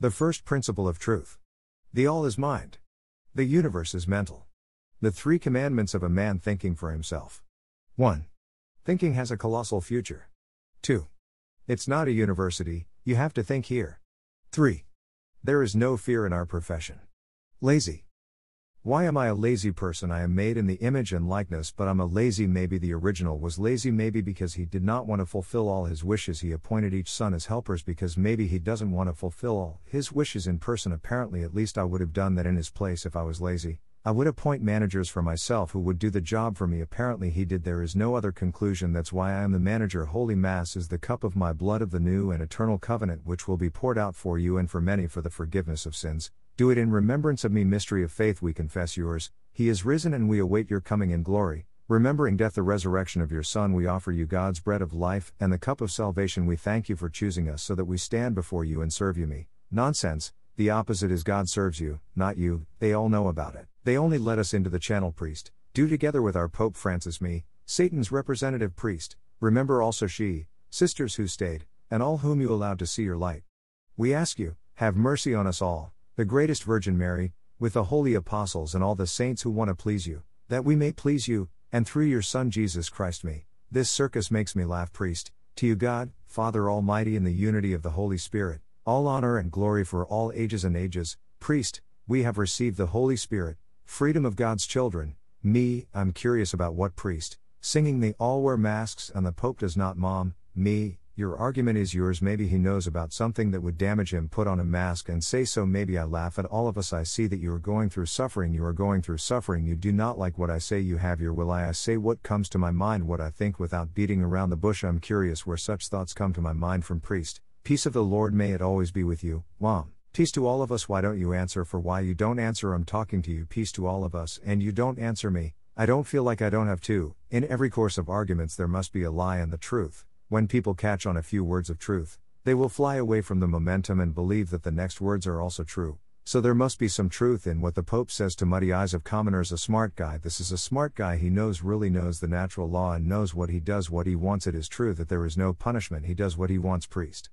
The first principle of truth. The all is mind. The universe is mental. The three commandments of a man thinking for himself. 1. Thinking has a colossal future. 2. It's not a university, you have to think here. 3. There is no fear in our profession. Lazy. Why am I a lazy person? I am made in the image and likeness, but I'm a lazy. Maybe the original was lazy, maybe because he did not want to fulfill all his wishes. He appointed each son as helpers because maybe he doesn't want to fulfill all his wishes in person. Apparently, at least I would have done that in his place if I was lazy. I would appoint managers for myself who would do the job for me. Apparently, he did. There is no other conclusion. That's why I am the manager. Holy Mass is the cup of my blood of the new and eternal covenant, which will be poured out for you and for many for the forgiveness of sins. Do it in remembrance of me. Mystery of faith, we confess yours. He is risen and we await your coming in glory. Remembering death, the resurrection of your Son, we offer you God's bread of life and the cup of salvation. We thank you for choosing us so that we stand before you and serve you. Me. Nonsense. The opposite is God serves you, not you. They all know about it. They only let us into the channel priest. Do together with our Pope Francis, me, Satan's representative priest. Remember also she, sisters who stayed, and all whom you allowed to see your light. We ask you, have mercy on us all the greatest Virgin Mary, with the holy apostles and all the saints who want to please you, that we may please you, and through your Son Jesus Christ me. This circus makes me laugh, priest. To you, God, Father Almighty, in the unity of the Holy Spirit, all honor and glory for all ages and ages. Priest, we have received the Holy Spirit, freedom of God's children. Me, I'm curious about what priest, singing they all wear masks and the Pope does not, mom. Me, your argument is yours. Maybe he knows about something that would damage him. Put on a mask and say so. Maybe I laugh at all of us. I see that you are going through suffering. You are going through suffering. You do not like what I say. You have your will. I, I say what comes to my mind, what I think without beating around the bush. I'm curious where such thoughts come to my mind from priest. Peace of the Lord may it always be with you, Mom. Peace to all of us. Why don't you answer for why you don't answer? I'm talking to you. Peace to all of us, and you don't answer me. I don't feel like I don't have to. In every course of arguments, there must be a lie and the truth. When people catch on a few words of truth, they will fly away from the momentum and believe that the next words are also true. So there must be some truth in what the Pope says to muddy eyes of commoners. A smart guy. This is a smart guy. He knows, really knows the natural law and knows what he does, what he wants. It is true that there is no punishment. He does what he wants. Priest.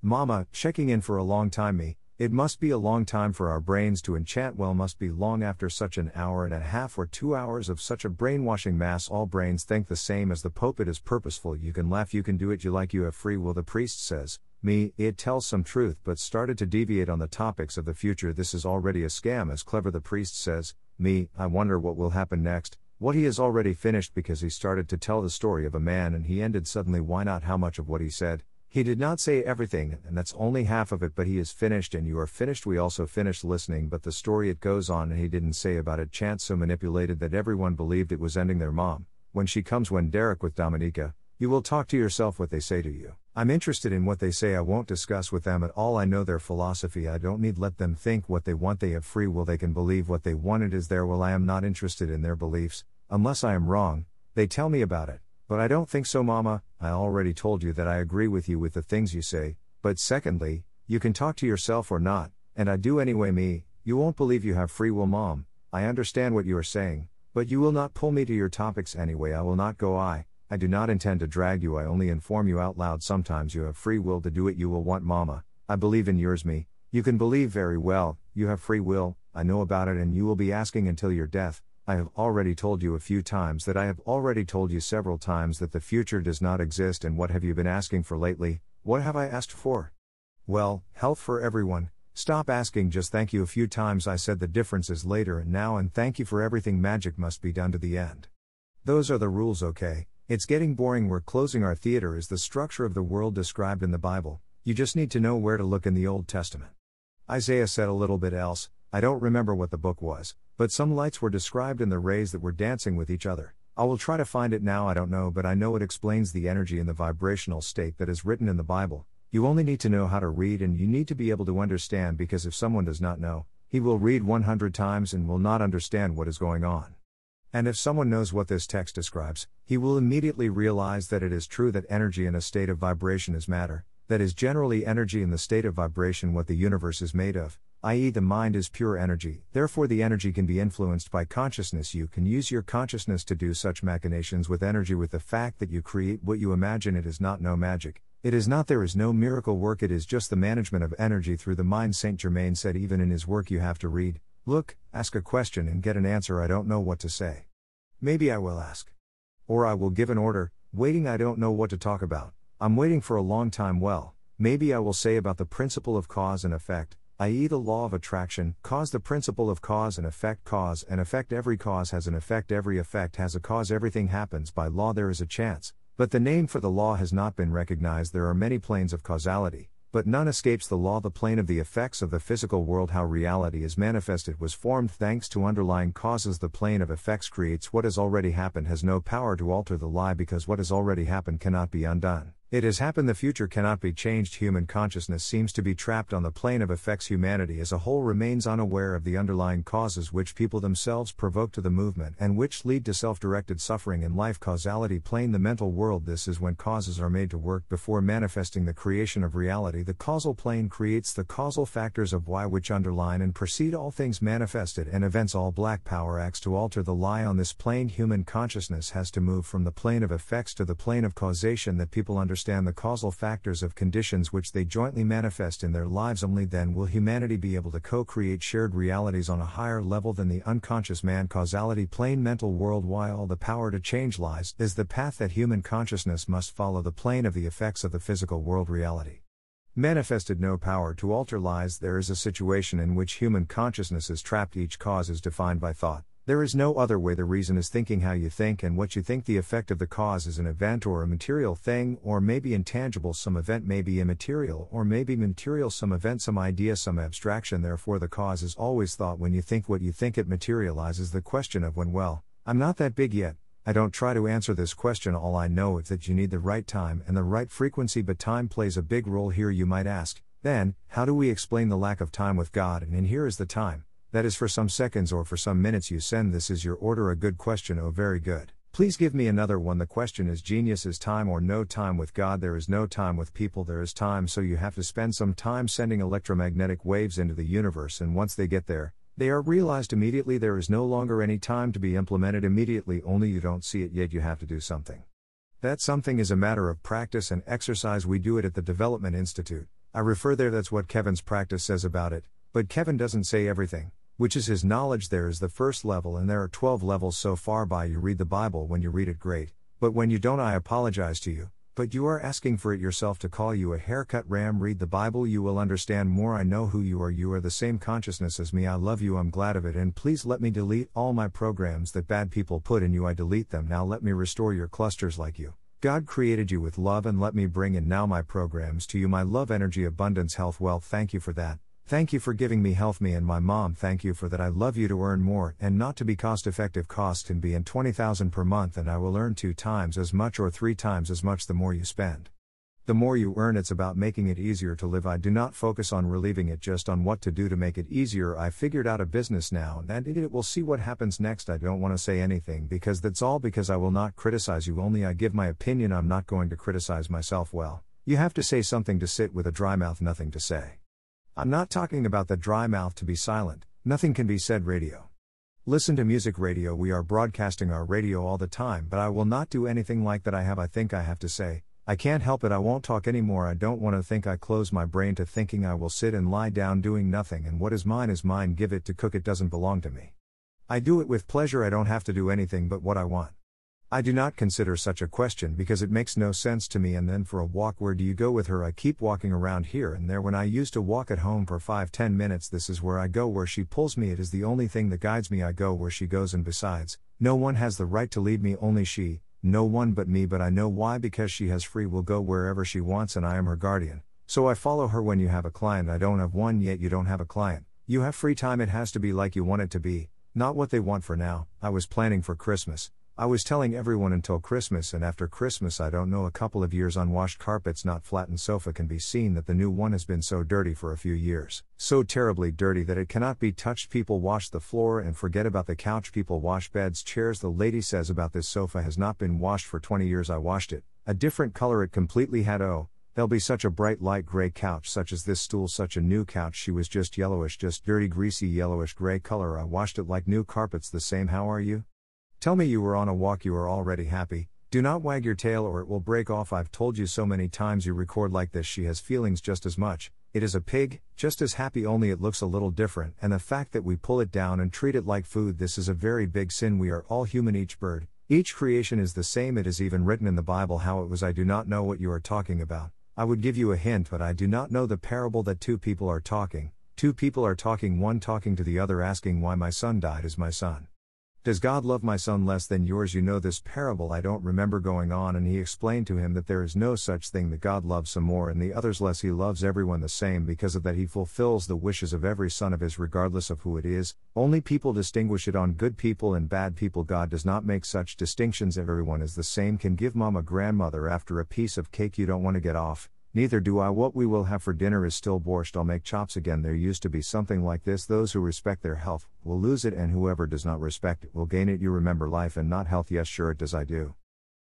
Mama, checking in for a long time. Me, it must be a long time for our brains to enchant well must be long after such an hour and a half or two hours of such a brainwashing mass. All brains think the same as the pope it is purposeful. You can laugh you can do it you like you have free will. The priest says me it tells some truth but started to deviate on the topics of the future. This is already a scam. As clever the priest says me I wonder what will happen next. What he has already finished because he started to tell the story of a man and he ended suddenly. Why not? How much of what he said he did not say everything, and that's only half of it, but he is finished and you are finished. We also finished listening, but the story it goes on and he didn't say about it. Chance so manipulated that everyone believed it was ending their mom. When she comes, when Derek with Dominica, you will talk to yourself what they say to you. I'm interested in what they say. I won't discuss with them at all. I know their philosophy. I don't need let them think what they want. They have free will. They can believe what they want. It is their will. I am not interested in their beliefs, unless I am wrong. They tell me about it. But I don't think so, Mama. I already told you that I agree with you with the things you say. But secondly, you can talk to yourself or not, and I do anyway, me. You won't believe you have free will, Mom. I understand what you are saying, but you will not pull me to your topics anyway. I will not go. I, I do not intend to drag you. I only inform you out loud. Sometimes you have free will to do it. You will want, Mama. I believe in yours, me. You can believe very well. You have free will. I know about it, and you will be asking until your death. I have already told you a few times that I have already told you several times that the future does not exist, and what have you been asking for lately? What have I asked for? Well, health for everyone. Stop asking, just thank you a few times. I said the difference is later and now, and thank you for everything. Magic must be done to the end. Those are the rules, okay? It's getting boring. We're closing our theater, is the structure of the world described in the Bible. You just need to know where to look in the Old Testament. Isaiah said a little bit else, I don't remember what the book was, but some lights were described in the rays that were dancing with each other. I will try to find it now, I don't know, but I know it explains the energy in the vibrational state that is written in the Bible. You only need to know how to read and you need to be able to understand because if someone does not know, he will read 100 times and will not understand what is going on. And if someone knows what this text describes, he will immediately realize that it is true that energy in a state of vibration is matter, that is generally energy in the state of vibration what the universe is made of, i.e., the mind is pure energy, therefore, the energy can be influenced by consciousness. You can use your consciousness to do such machinations with energy with the fact that you create what you imagine. It is not no magic, It is not there is no miracle work, it is just the management of energy through the mind. Saint Germain said, even in his work, you have to read, look, ask a question, and get an answer. I don't know what to say. Maybe I will ask. Or I will give an order, waiting, I don't know what to talk about. I'm waiting for a long time. Well, maybe I will say about the principle of cause and effect, i.e., the law of attraction, cause the principle of cause and effect, cause and effect. Every cause has an effect, every effect has a cause, everything happens by law, there is a chance. But the name for the law has not been recognized. There are many planes of causality, but none escapes the law. The plane of the effects of the physical world, how reality is manifested, was formed thanks to underlying causes. The plane of effects creates what has already happened, has no power to alter the lie because what has already happened cannot be undone. It has happened, the future cannot be changed. Human consciousness seems to be trapped on the plane of effects. Humanity as a whole remains unaware of the underlying causes which people themselves provoke to the movement and which lead to self directed suffering in life. Causality plane The mental world. This is when causes are made to work before manifesting the creation of reality. The causal plane creates the causal factors of why which underline and precede all things manifested and events. All black power acts to alter the lie on this plane. Human consciousness has to move from the plane of effects to the plane of causation that people understand understand the causal factors of conditions which they jointly manifest in their lives, only then will humanity be able to co create shared realities on a higher level than the unconscious man. Causality, plane mental world, why all the power to change lies, is the path that human consciousness must follow the plane of the effects of the physical world reality. Manifested no power to alter lies, there is a situation in which human consciousness is trapped, each cause is defined by thought. There is no other way. The reason is thinking how you think and what you think. The effect of the cause is an event or a material thing, or maybe intangible. Some event may be immaterial, or maybe material. Some event, some idea, some abstraction. Therefore, the cause is always thought. When you think what you think, it materializes. The question of when, well, I'm not that big yet. I don't try to answer this question. All I know is that you need the right time and the right frequency, but time plays a big role here. You might ask, then, how do we explain the lack of time with God? And in here is the time that is for some seconds or for some minutes you send this is your order. A good question. Oh very good. Please give me another one. The question is genius is time or no time with god? There is no time with people there is time. So you have to spend some time sending electromagnetic waves into the universe and once they get there they are realized immediately. There is no longer any time to be implemented immediately only you don't see it yet. You have to do something. That something is a matter of practice and exercise. We do it at the development institute. I refer there. That's what kevin's practice says about it but kevin doesn't say everything which is his knowledge. There is the first level, and there are 12 levels so far by you read the Bible when you read it, great, but when you don't, I apologize to you. But you are asking for it yourself to call you a haircut ram. Read the Bible, you will understand more. I know who you are. You are the same consciousness as me. I love you. I'm glad of it. And please let me delete all my programs that bad people put in you. I delete them. Now let me restore your clusters like you. God created you with love and let me bring in now my programs to you. My love, energy, abundance, health, wealth. Thank you for that. Thank you for giving me health me and my mom. Thank you for that. I love you to earn more and not to be cost effective cost can be in 20,000 per month and I will earn 2 times as much or 3 times as much the more you spend. The more you earn it's about making it easier to live. I do not focus on relieving it just on what to do to make it easier. I figured out a business now and it will see what happens next. I don't want to say anything because that's all because I will not criticize you. Only I give my opinion. I'm not going to criticize myself. Well. You have to say something to sit with a dry mouth nothing to say. I'm not talking about the dry mouth to be silent, nothing can be said radio. Listen to music radio, we are broadcasting our radio all the time, but I will not do anything like that. I have, I think I have to say, I can't help it, I won't talk anymore. I don't want to think I close my brain to thinking I will sit and lie down doing nothing, and what is mine is mine, give it to cook, it doesn't belong to me. I do it with pleasure, I don't have to do anything but what I want. I do not consider such a question because it makes no sense to me. And then for a walk, where do you go with her? I keep walking around here and there. When I used to walk at home for five, ten minutes, this is where I go, where she pulls me. It is the only thing that guides me. I go where she goes, and besides, no one has the right to lead me, only she, no one but me. But I know why because she has free will go wherever she wants, and I am her guardian. So I follow her when you have a client. I don't have one yet, you don't have a client. You have free time, it has to be like you want it to be, not what they want for now. I was planning for Christmas. I was telling everyone until Christmas, and after Christmas, I don't know, a couple of years unwashed carpets, not flattened sofa can be seen that the new one has been so dirty for a few years. So terribly dirty that it cannot be touched. People wash the floor and forget about the couch. People wash beds, chairs. The lady says about this sofa has not been washed for 20 years. I washed it. A different color it completely had. Oh, there'll be such a bright light gray couch, such as this stool, such a new couch. She was just yellowish, just dirty, greasy, yellowish gray color. I washed it like new carpets. The same. How are you? Tell me you were on a walk, you are already happy, Do not wag your tail or it will break off. I've told you so many times you record like this. She has feelings just as much. It is a pig, just as happy, only it looks a little different. And the fact that we pull it down and treat it like food, this is a very big sin. We are all human, each bird, each creation is the same. It is even written in the Bible how it was. I do not know what you are talking about. I would give you a hint, but I do not know the parable that two people are talking. Two people are talking, one talking to the other, asking why my son died is my son. Does God love my son less than yours? You know this parable I don't remember going on, and he explained to him that there is no such thing that God loves some more and the others less. He loves everyone the same because of that he fulfills the wishes of every son of his regardless of who it is. Only people distinguish it on good people and bad people. God does not make such distinctions. Everyone is the same. Can give mom a grandmother after a piece of cake you don't want to get off. Neither do I. What we will have for dinner is still borscht. I'll make chops again. There used to be something like this. Those who respect their health will lose it, and whoever does not respect it will gain it. You remember life and not health. Yes, sure, it does. I do.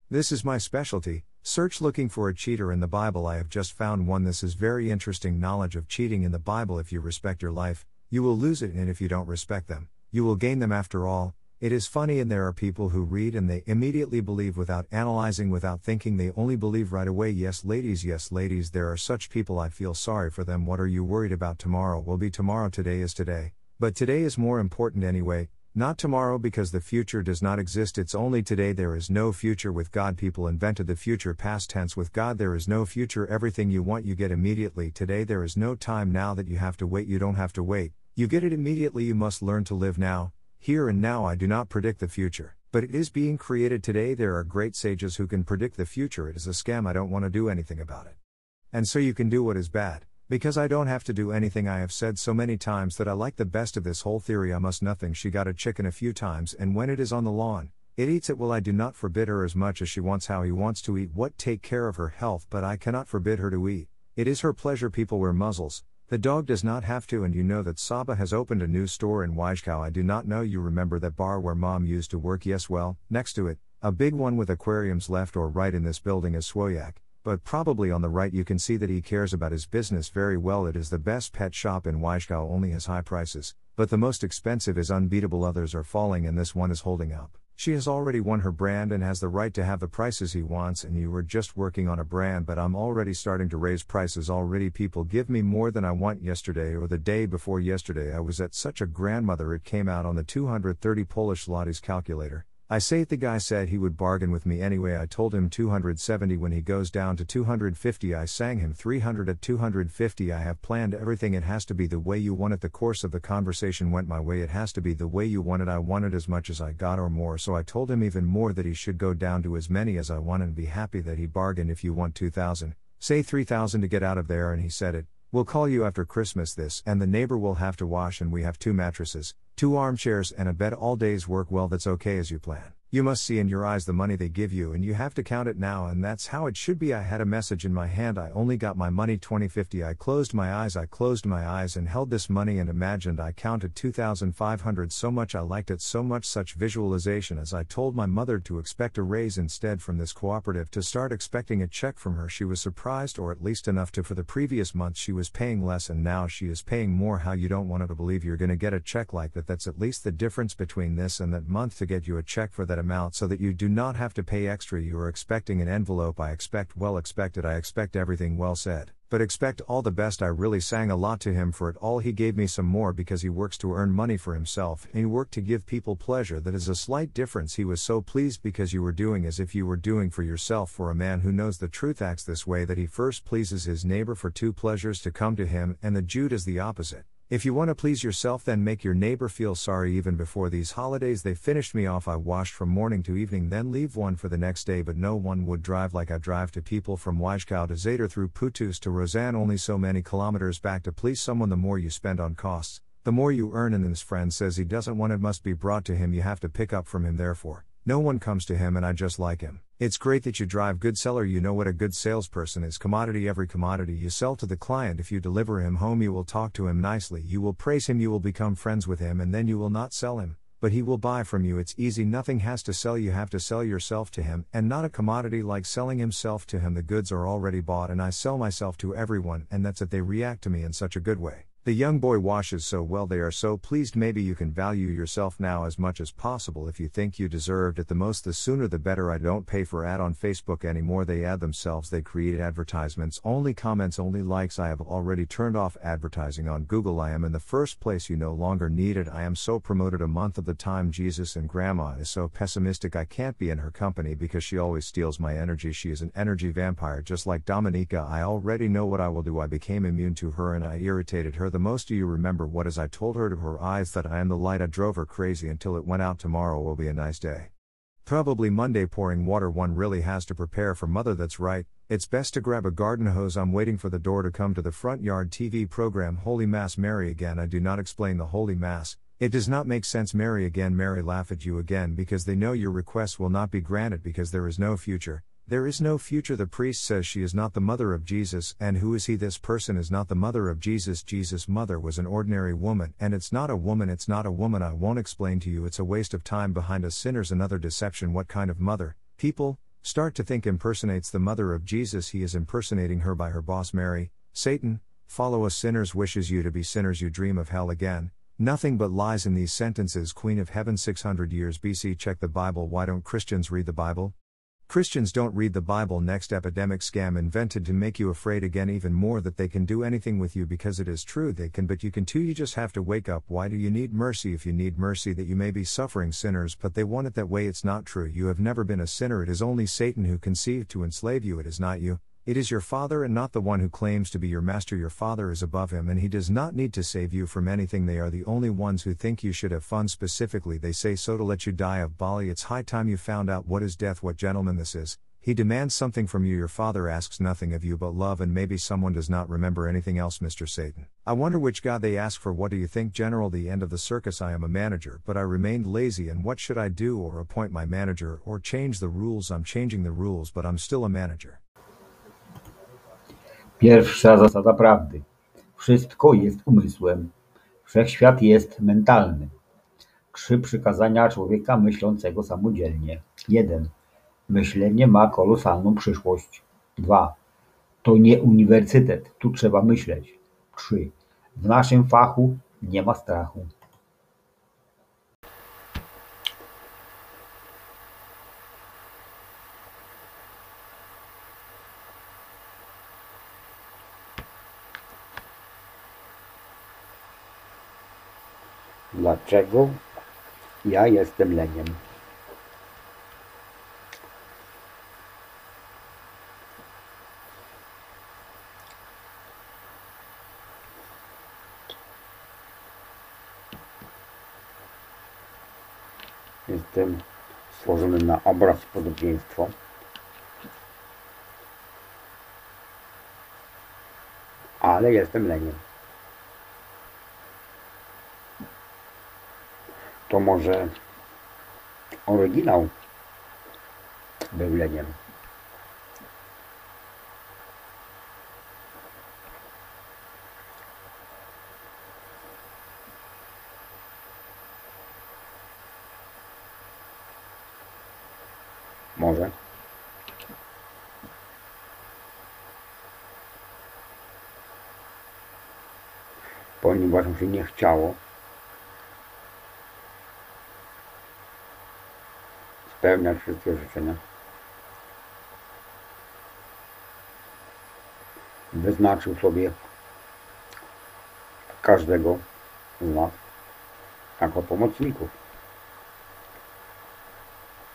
This is my specialty. Search looking for a cheater in the Bible. I have just found one. This is very interesting knowledge of cheating in the Bible. If you respect your life, you will lose it, and if you don't respect them, you will gain them after all. It is funny, and there are people who read and they immediately believe without analyzing, without thinking, they only believe right away. Yes, ladies, yes, ladies, there are such people. I feel sorry for them. What are you worried about? Tomorrow will be tomorrow, today is today. But today is more important anyway, not tomorrow because the future does not exist, it's only today. There is no future with God. People invented the future past tense. With God, there is no future. Everything you want, you get immediately. Today, there is no time now that you have to wait. You don't have to wait. You get it immediately. You must learn to live now. Here and now, I do not predict the future, but it is being created today. There are great sages who can predict the future. It is a scam. I don't want to do anything about it. And so you can do what is bad, because I don't have to do anything. I have said so many times that I like the best of this whole theory. I must nothing. She got a chicken a few times, and when it is on the lawn, it eats it. Well, I do not forbid her as much as she wants how he wants to eat what take care of her health, but I cannot forbid her to eat. It is her pleasure. People wear muzzles, the dog does not have to, and you know that Saba has opened a new store in Wyjkow. I do not know you remember that bar where mom used to work. Yes, well, next to it, a big one with aquariums left or right in this building is Swoyak, but probably on the right you can see that he cares about his business very well. It is the best pet shop in Wyjkow, only has high prices, but the most expensive is unbeatable. Others are falling, and this one is holding up. She has already won her brand and has the right to have the prices he wants, and you were just working on a brand, but I'm already starting to raise prices already. People give me more than I want yesterday or the day before yesterday. I was at such a grandmother, it came out on the 230 Polish zlotys calculator. I say the guy said he would bargain with me anyway. I told him 270 when he goes down to 250. I sang him 300 at 250. I have planned everything. It has to be the way you want it. The course of the conversation went my way. It has to be the way you want it. I wanted as much as I got or more. So I told him even more that he should go down to as many as I want and be happy that he bargained. If you want 2000, say 3000 to get out of there. And he said it. We'll call you after Christmas this, and the neighbor will have to wash, and we have two mattresses, two armchairs, and a bed all day's work. Well, that's okay as you plan. You must see in your eyes the money they give you, and you have to count it now, and that's how it should be. I had a message in my hand. I only got my money 2050. I closed my eyes, I closed my eyes, and held this money and imagined I counted 2,500 so much. I liked it so much, such visualization as I told my mother to expect a raise instead from this cooperative to start expecting a check from her. She was surprised, or at least enough to. For the previous month, she was paying less, and now she is paying more. How you don't want her to believe you're going to get a check like that. That's at least the difference between this and that month to get you a check for that amount so that you do not have to pay extra. You are expecting an envelope. I expect well expected. I expect everything well said, but expect all the best. I really sang a lot to him for it all. He gave me some more because he works to earn money for himself and he worked to give people pleasure. That is a slight difference. He was so pleased because you were doing as if you were doing for yourself. For a man who knows the truth acts this way that he first pleases his neighbor for two pleasures to come to him, and the Jude is the opposite. If you want to please yourself, then make your neighbor feel sorry. Even before these holidays, they finished me off. I washed from morning to evening, then leave one for the next day. But no one would drive like I drive to people from Wyjkow to Zader through Putus to Rozan, only so many kilometers back to please someone. The more you spend on costs, the more you earn. And this friend says he doesn't want it, must be brought to him. You have to pick up from him, therefore. No one comes to him, and I just like him. It's great that you drive good seller. You know what a good salesperson is. Commodity every commodity you sell to the client. If you deliver him home, you will talk to him nicely. You will praise him. You will become friends with him, and then you will not sell him, but he will buy from you. It's easy. Nothing has to sell. You have to sell yourself to him, and not a commodity like selling himself to him. The goods are already bought, and I sell myself to everyone, and that's it. They react to me in such a good way. The young boy washes so well they are so pleased maybe you can value yourself now as much as possible if you think you deserved it. The most the sooner the better. I don't pay for ad on Facebook anymore. They add themselves they create advertisements only comments only likes. I have already turned off advertising on Google. I am in the first place. You no longer need it. I am so promoted. A month of the time Jesus and grandma is so pessimistic. I can't be in her company because she always steals my energy. She is an energy vampire just like Dominica. I already know what I will do. I became immune to her and I irritated her the most do you remember what as I told her to her eyes that I am the light I drove her crazy until it went out tomorrow will be a nice day. Probably Monday pouring water one really has to prepare for mother that's right, it's best to grab a garden hose I'm waiting for the door to come to the front yard TV program Holy Mass Mary again I do not explain the Holy Mass, it does not make sense Mary again Mary laugh at you again because they know your request will not be granted because there is no future, there is no future. The priest says she is not the mother of Jesus, and who is he? This person is not the mother of Jesus. Jesus' mother was an ordinary woman, and it's not a woman, it's not a woman. I won't explain to you, it's a waste of time behind a sinner's another deception. What kind of mother? People start to think impersonates the mother of Jesus. He is impersonating her by her boss Mary. Satan, follow a sinner's wishes you to be sinners. You dream of hell again. Nothing but lies in these sentences. Queen of Heaven 600 years BC. Check the Bible. Why don't Christians read the Bible? Christians don't read the Bible. Next epidemic scam invented to make you afraid again, even more that they can do anything with you because it is true they can, but you can too. You just have to wake up. Why do you need mercy? If you need mercy, that you may be suffering sinners, but they want it that way. It's not true. You have never been a sinner. It is only Satan who conceived to enslave you. It is not you. It is your Father and not the one who claims to be your master. Your Father is above him and he does not need to save you from anything. They are the only ones who think you should have fun. Specifically, they say so to let you die of Bali. It's high time you found out what is death, what gentleman this is. He demands something from you. Your Father asks nothing of you but love, and maybe someone does not remember anything else, Mr. Satan. I wonder which God they ask for. What do you think, General? The end of the circus. I am a manager, but I remained lazy, and what should I do? Or appoint my manager, or change the rules? I'm changing the rules, but I'm still a manager. Pierwsza zasada prawdy: wszystko jest umysłem, wszechświat jest mentalny. Trzy przykazania człowieka myślącego samodzielnie. Jeden. Myślenie ma kolosalną przyszłość. Dwa. To nie uniwersytet, tu trzeba myśleć. Trzy. W naszym fachu nie ma strachu. Dlaczego ja jestem leniem? Jestem stworzony na obraz podobieństwo. Ale jestem leniem. To może oryginał był leniem. Może. Ponieważ mu się nie chciało spełniać wszystkie życzenia. Wyznaczył sobie każdego z nas jako pomocników.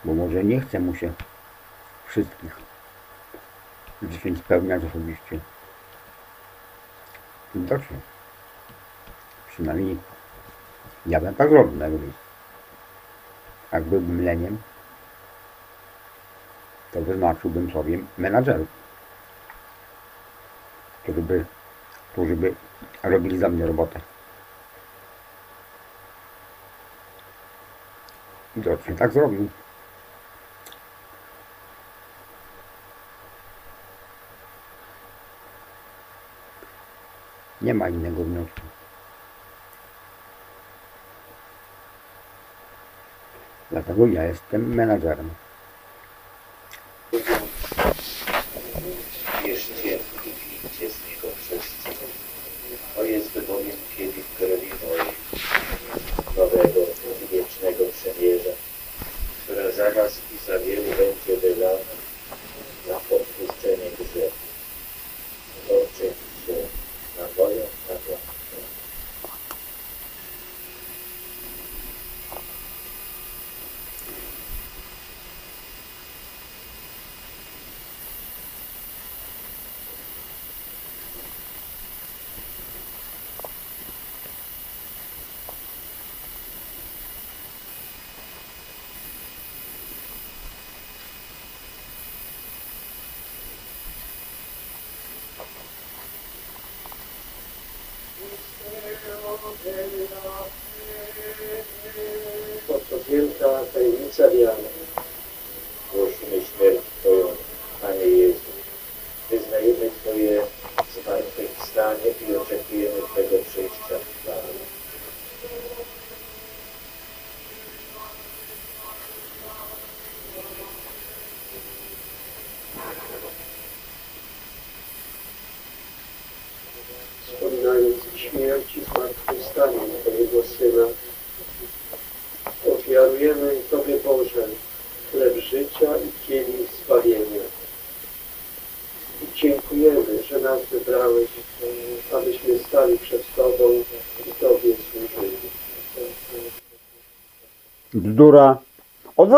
Bo może nie chce mu się wszystkich życzeń spełniać osobiście. Widocznie. Przynajmniej ja bym tak zrobił na jego miejscu. Jak byłbym leniem, to wyznaczyłbym sobie menadżerów, którzy by, którzy by robili za mnie robotę. Widocznie tak zrobił. Nie ma innego wniosku. Dlatego ja jestem menadżerem.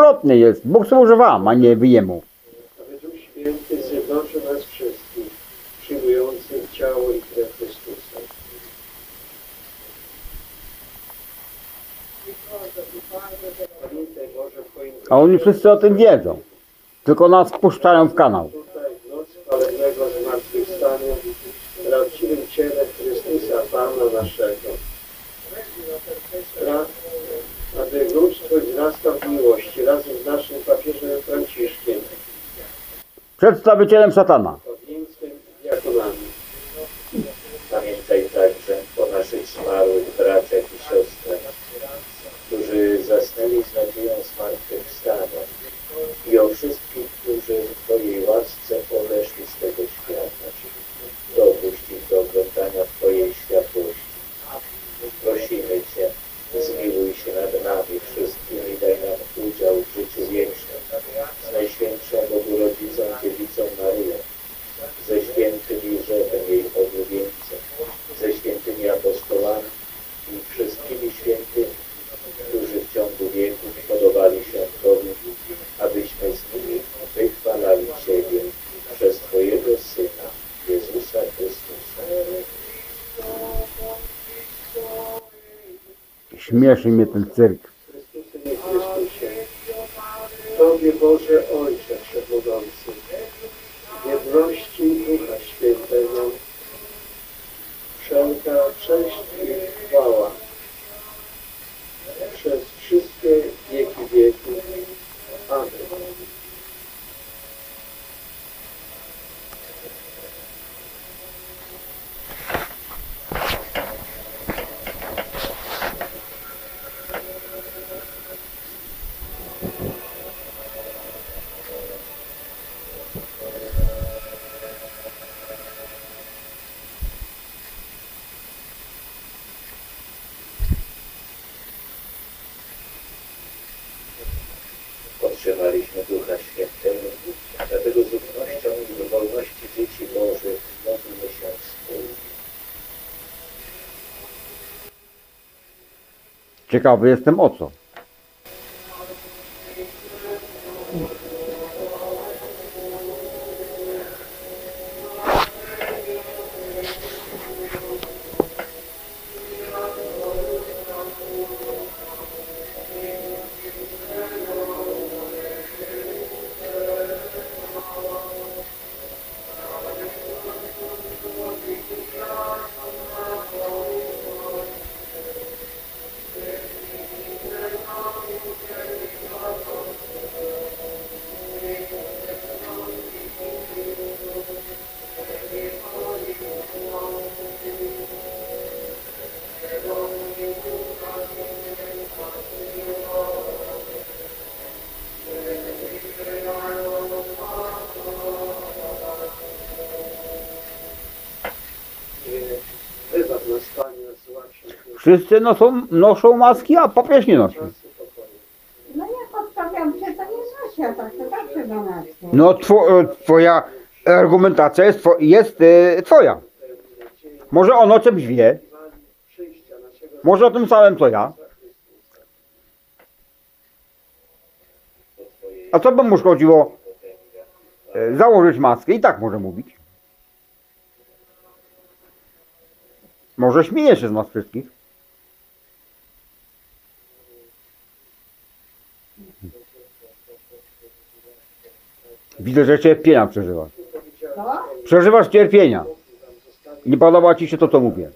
odwrotnie jest. Bóg służy wam, a nie wy jemu. A Duch Święty zjednoczy nas wszystkich, przyjmujących ciało i krew Chrystusa. A oni wszyscy o tym wiedzą. Tylko nas puszczają w kanał. przedstawicielem szatana. Меши Металл Церковь. Ciekawy jestem o co. Wszyscy noszą, noszą maski, a papież nie nosi. No ja podstawiam się, to nie Zosia, tak to zawsze do nas. No two, e, twoja argumentacja jest, jest e, twoja. Może on o czymś wie. Może o tym samym co ja. A co by mu szkodziło e, założyć maskę? I tak może mówić. Może śmieje się z nas wszystkich. Widzę, że cierpienia przeżywasz. Przeżywasz cierpienia. Nie podoba ci się to, co mówię.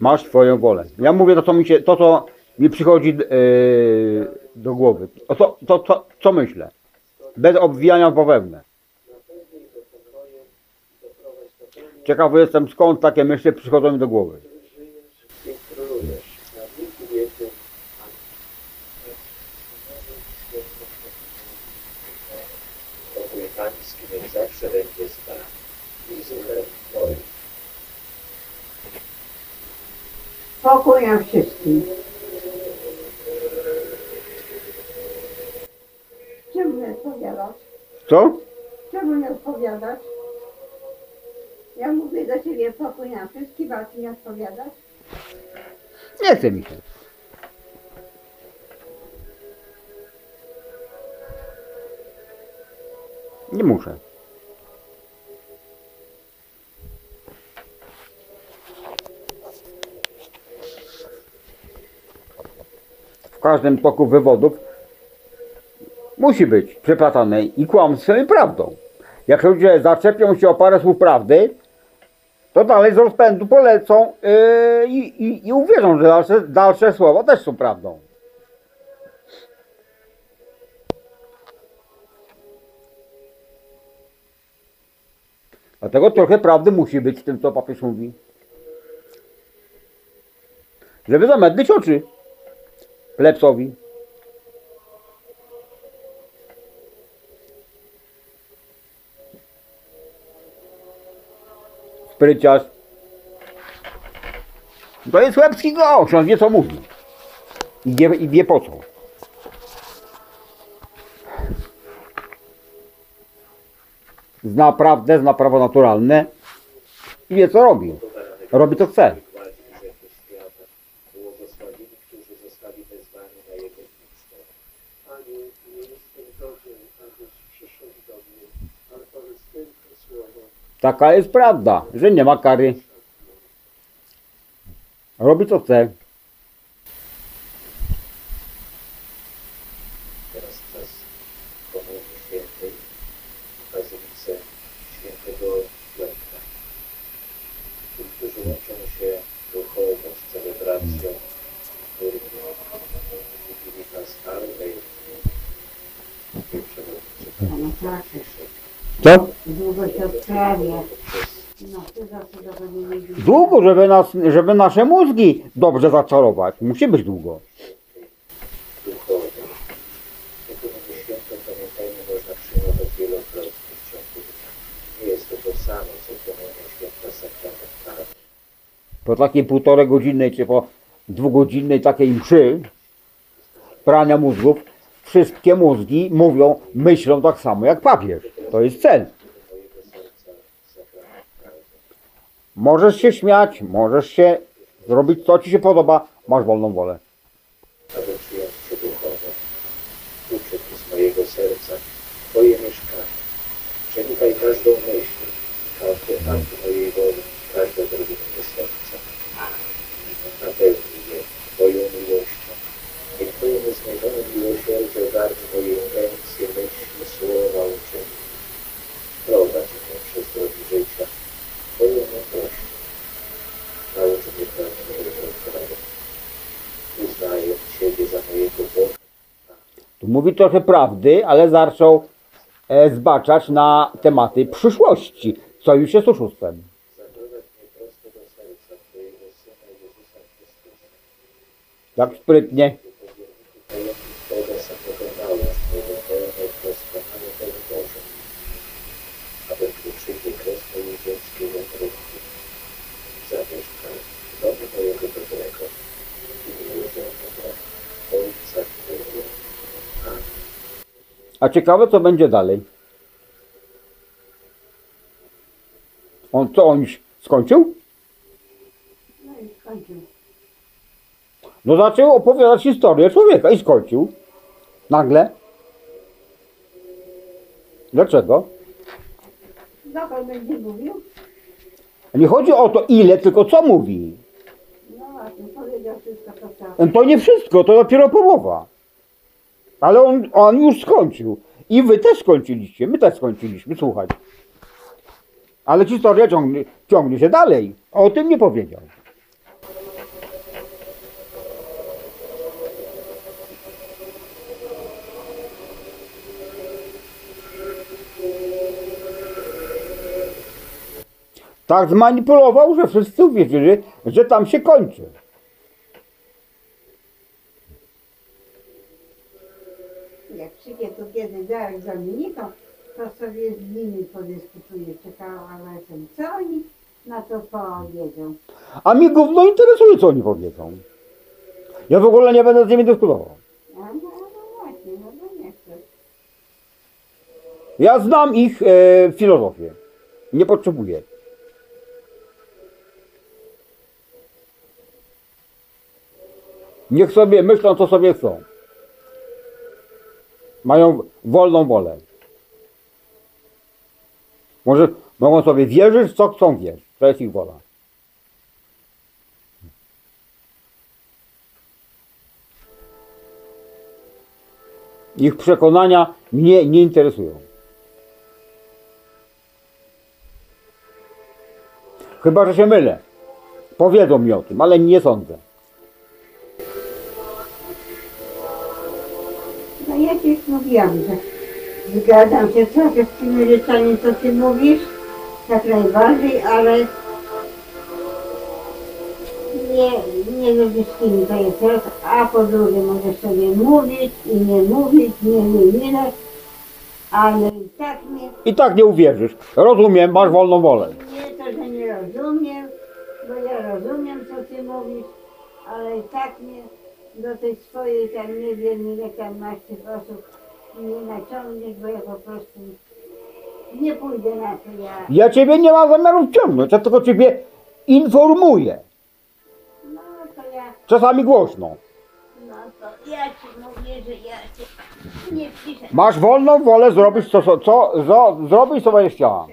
Masz swoją wolę. Ja mówię to, co mi, się, to, co mi przychodzi yy, do głowy. O to, to, to, co myślę. Bez obwijania bawełnę. Ciekawy jestem, skąd takie myśli przychodzą mi do głowy. Pokój nam wszystkim. Czemu nie odpowiadasz? Co? Czemu nie odpowiadasz? Ja mówię do ciebie pokój nam wszystkim, a ty nie odpowiadasz? Nie chce mi się. Nie muszę. W każdym toku wywodów musi być przeplatane i kłamstwem i prawdą. Jak ludzie zaczepią się o parę słów prawdy, to dalej z rozpędu polecą yy, i, i, uwierzą, że dalsze, dalsze słowa też są prawdą. Dlatego trochę prawdy musi być w tym, co papież mówi. Żeby zamedlić oczy plebsowi. Spryciarz. To jest łebski gość, on wie co mówi. I wie, i wie po co. Zna prawdę, zna prawo naturalne i wie co robi. Robi co chce. Władzi grzechy świata, błogosławieni, którzy zostali wezwani na Jego miejsce. Panie, nie jestem godzien, abyś przyszedł do mnie, ale powiedz tylko słowo, Taka jest prawda, że nie ma kary. Robi co chce. Teraz czas Komunii Świętej w Bazylice Świętego Jędra. Ci, którzy łączą się duchowo z celebracją liturgii Wigilii Paschalnej i przewodniczącego No tak, Co? długo się odprawia. No, ty zawsze do mnie nie widzisz. Długo, żeby, nas, żeby nasze mózgi dobrze zaczarować. Musi być długo. Po takiej półtorej godzinnej, czy po dwugodzinnej takiej mszy, prania mózgów, wszystkie mózgi mówią, myślą tak samo jak papież. To jest cel. Mojego serca sakramentalne. Możesz się śmiać, możesz się zrobić co ci się podoba, masz wolną wolę. aby przyjąć z mojego serca Twoje mieszkanie. Każdą myśl, każdy każde serca. Twoją miłością. Niech Twoje miłosierdzie intencje, myśli, słowa, uczynki. Prowadź mnie przez drogi życia Twoją mądrością. Naucz mnie prawdziwego prawa. Uznaję Ciebie za mojego Boga. Tu mówi trochę prawdy, ale zaczął e, zbaczać na tematy przyszłości, co już jest oszustwem. Zaprowadź mnie prosto do serca Twojego Syna Jezusa Chrystusa. Jak sprytnie. Tajemnic Boga samego naucz mnie do pełnej doskonale pełni Boże. Aby gdy przyjdzie kres mojej ziemskiej wędrówki, zamieszkał w domu mojego dobrego i miłosiernego Ojca Twojego. Amen. A ciekawe co będzie dalej. On co on już skończył? No i skończył. No zaczął opowiadać historię człowieka i skończył. Nagle. Dlaczego? Dokąd będzie mówił? Nie chodzi o to ile, tylko co mówi. No właśnie, powiedział wszystko, co chciał. To nie wszystko, to dopiero połowa. Ale on, on już skończył. I wy też skończyliście, my też skończyliśmy, słuchaj. Ale historia ciągnie, ciągnie się dalej. O tym nie powiedział. Tak zmanipulował, że wszyscy uwierzyli, że tam się kończy. Przyjdzie tu kiedy Darek z Dominiką, to sobie z nimi podyskutuje, czekała na tym, co oni na to powiedzą. A mi gówno interesuje, co oni powiedzą. Ja w ogóle nie będę z nimi dyskutował. No, no właśnie, no bo nie chcę. Ja znam ich e, filozofię. Nie potrzebuję. Niech sobie myślą, co sobie chcą. Mają wolną wolę. Może mogą sobie wierzyć, co chcą wierzyć. To jest ich wola. Ich przekonania mnie nie interesują. Chyba, że się mylę. Powiedzą mi o tym, ale nie sądzę. Ja ci już mówiłam, że zgadzam się trochę z tymi rzeczami, co ty mówisz, jak najbardziej, ale nie, nie ze wszystkimi to jest raz, a po drugie możesz sobie mówić i nie mówić, nie, nie, nie, ale i tak mnie, I tak nie uwierzysz. Rozumiem, masz wolną wolę. nie to, że nie rozumiem, bo ja rozumiem, co ty mówisz, ale i tak mnie do tej swojej tam nie wiem ile tam masz tych osób nie naciągniesz, bo ja po prostu nie pójdę na to. Ja, Ja ciebie nie mam zamiaru wciągnąć, ja tylko ciebie informuję. no to ja, Czasami głośno. no to ja ci mówię, że ja cię nie piszę. Masz wolną wolę zrobić co, co, co, zrobić co będziesz chciała.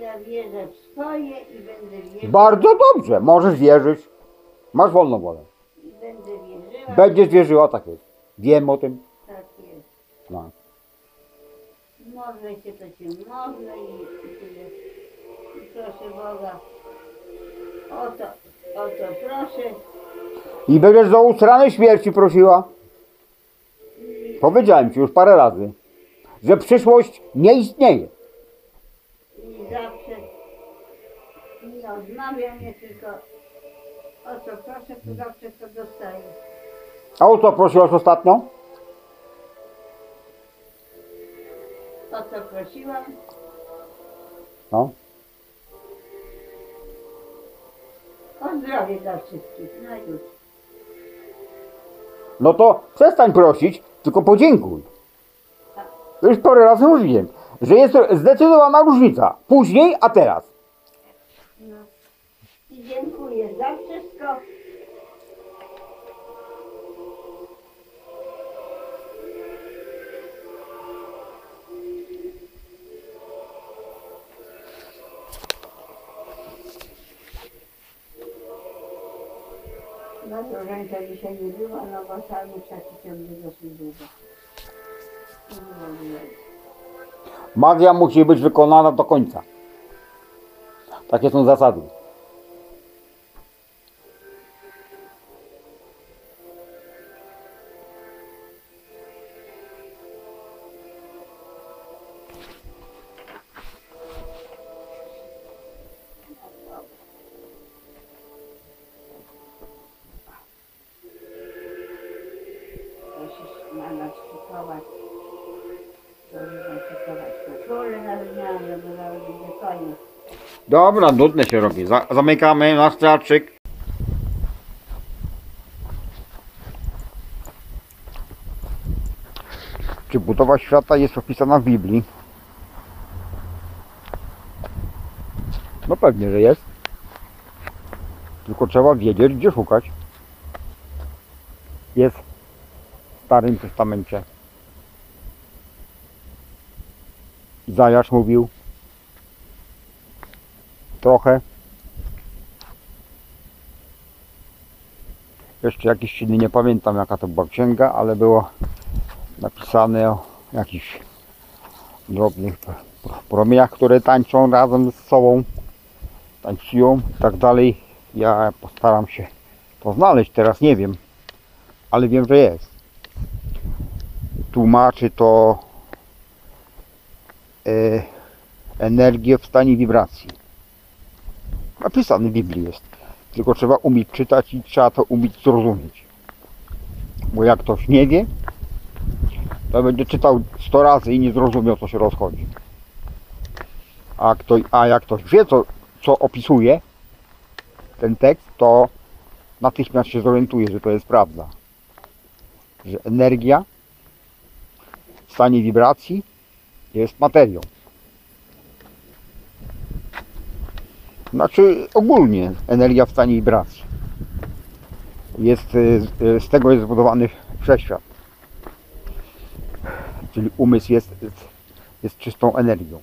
Ja wierzę w swoje i będę wierzyła, Bardzo dobrze, możesz wierzyć. Masz wolną wolę. i będę wierzyła, Będziesz wierzyła, tak jest. Wiem o tym. tak jest. No. Modlę się, to cię modlę i, i tyle. I proszę Boga, o to, o to proszę. I będziesz do ustranej śmierci prosiła. Powiedziałem ci już parę razy, że przyszłość nie istnieje. I zawsze odmawiam mnie tylko o co proszę, to zawsze to dostaję. A o co prosiłaś ostatnio? O co prosiłam, No. o zdrowie dla wszystkich. No już. No to przestań prosić, tylko podziękuj. To już parę razy mówiłem, że jest zdecydowana różnica. Później, a teraz. Dziękuję za wszystko. To ręka dzisiaj nie była, no bo cały taki ciągle dosyć długo. Magia musi być wykonana do końca. Takie są zasady. Dobra, nudne się robi. Za zamykamy nasz teatrzyk. Czy budowa świata jest opisana w Biblii? No pewnie, że jest. Tylko trzeba wiedzieć, gdzie szukać. Jest w Starym Testamencie. Izajasz mówił trochę. Jeszcze jakiś inny, nie pamiętam jaka to była księga, ale było napisane o jakichś drobnych promieniach, które tańczą razem z sobą, tańcują i tak dalej. Ja postaram się to znaleźć, teraz nie wiem, ale wiem, że jest. Tłumaczy to e, energię w stanie wibracji. Napisane w Biblii jest. Tylko trzeba umieć czytać i trzeba to umieć zrozumieć. Bo jak ktoś nie wie, to będzie czytał 100 razy i nie zrozumiał, co się rozchodzi. A, kto, a jak ktoś wie, co, co opisuje ten tekst, to natychmiast się zorientuje, że to jest prawda. Że energia w stanie wibracji jest materią. Znaczy ogólnie energia w stanie wibracji. Jest, y, y, z tego jest zbudowany wszechświat. Czyli umysł jest, jest czystą energią.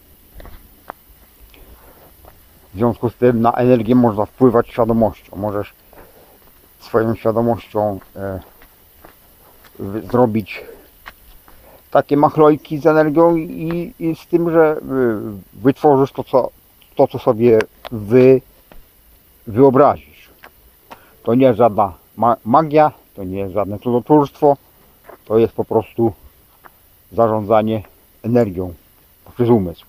W związku z tym na energię można wpływać świadomością. Możesz swoją świadomością e, zrobić takie machlojki z energią i, i z tym, że y, wytworzysz to, co, to, co sobie wy, wyobrazisz. To nie jest żadna ma- magia, to nie jest żadne cudotwórstwo, to jest po prostu zarządzanie energią poprzez umysł.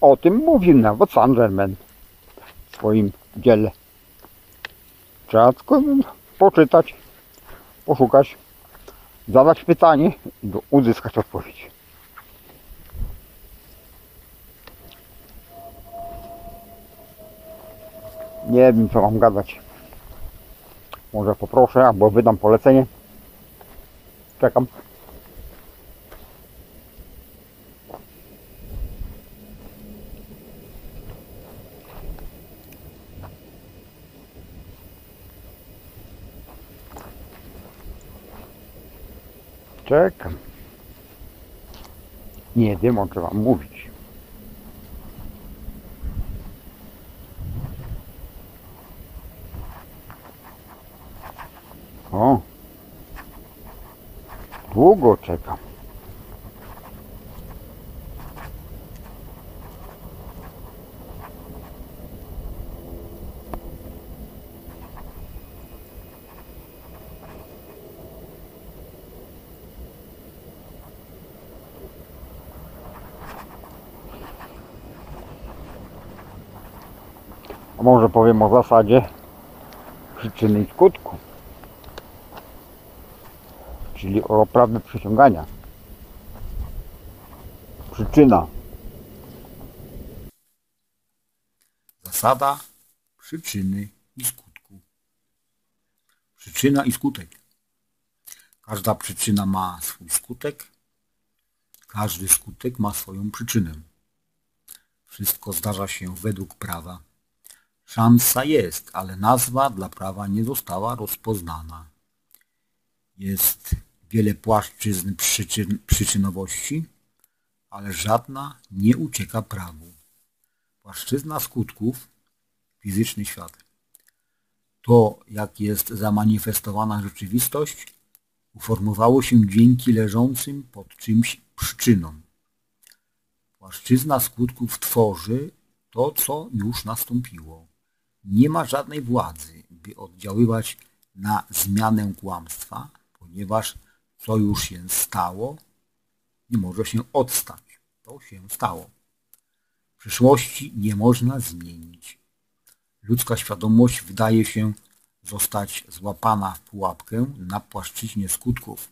O tym mówił nawet Saint Germain w swoim dziele. Trzeba tylko poczytać, poszukać, zadać pytanie i uzyskać odpowiedź. Nie wiem co mam gadać. Może poproszę albo wydam polecenie. Czekam. Czekam. Nie wiem o czym mam mówić. O. Długo czekam. A może powiem o zasadzie przyczyny i. Czyli o prawie przyciągania. Przyczyna. Zasada przyczyny i skutku. Przyczyna i skutek. Każda przyczyna ma swój skutek. Każdy skutek ma swoją przyczynę. Wszystko zdarza się według prawa. Szansa jest, ale nazwa dla prawa nie została rozpoznana. Jest wiele płaszczyzn przyczyn, przyczynowości, ale żadna nie ucieka prawu. Płaszczyzna skutków, fizyczny świat. To, jak jest zamanifestowana rzeczywistość, uformowało się dzięki leżącym pod czymś przyczynom. Płaszczyzna skutków tworzy to, co już nastąpiło. Nie ma żadnej władzy, by oddziaływać na zmianę kłamstwa, ponieważ co już się stało, nie może się odstać. To się stało. Przyszłości nie można zmienić. Ludzka świadomość wydaje się zostać złapana w pułapkę na płaszczyźnie skutków.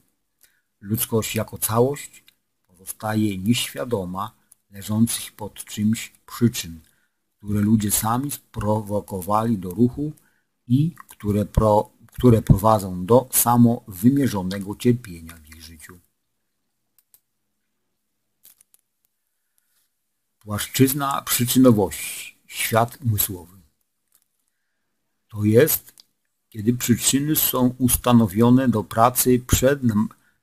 Ludzkość jako całość pozostaje nieświadoma leżących pod czymś przyczyn, które ludzie sami sprowokowali do ruchu i które, pro, które prowadzą do samowymierzonego cierpienia w ich życiu. Płaszczyzna przyczynowości, świat umysłowy. To jest, kiedy przyczyny są ustanowione do pracy przed,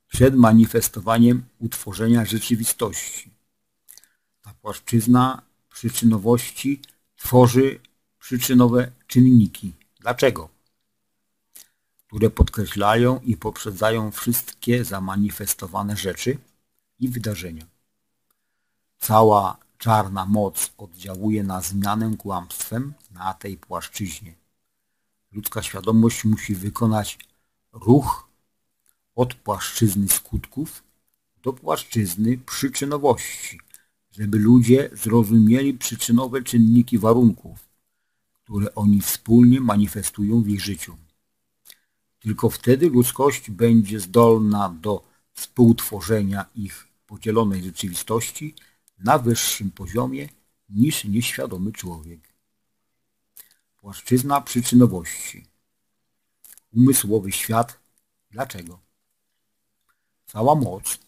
przed manifestowaniem utworzenia rzeczywistości. Ta płaszczyzna przyczynowości tworzy przyczynowe czynniki. Dlaczego? Które podkreślają i poprzedzają wszystkie zamanifestowane rzeczy i wydarzenia. Cała czarna moc oddziałuje na zmianę kłamstwem na tej płaszczyźnie. Ludzka świadomość musi wykonać ruch od płaszczyzny skutków do płaszczyzny przyczynowości, żeby ludzie zrozumieli przyczynowe czynniki warunków, które oni wspólnie manifestują w ich życiu. Tylko wtedy ludzkość będzie zdolna do współtworzenia ich podzielonej rzeczywistości na wyższym poziomie niż nieświadomy człowiek. Płaszczyzna przyczynowości. Umysłowy świat. Dlaczego? Cała moc,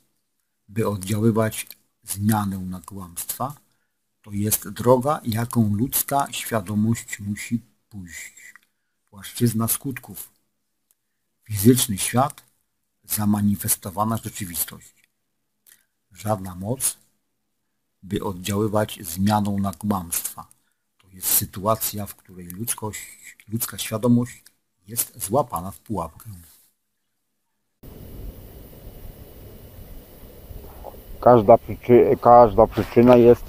by oddziaływać zmianę na kłamstwa, to jest droga, jaką ludzka świadomość musi pójść. Płaszczyzna skutków. Fizyczny świat, zamanifestowana rzeczywistość. Żadna moc, by oddziaływać zmianą na kłamstwa. To jest sytuacja, w której ludzkość, ludzka świadomość jest złapana w pułapkę. Każda, przyczy, każda przyczyna jest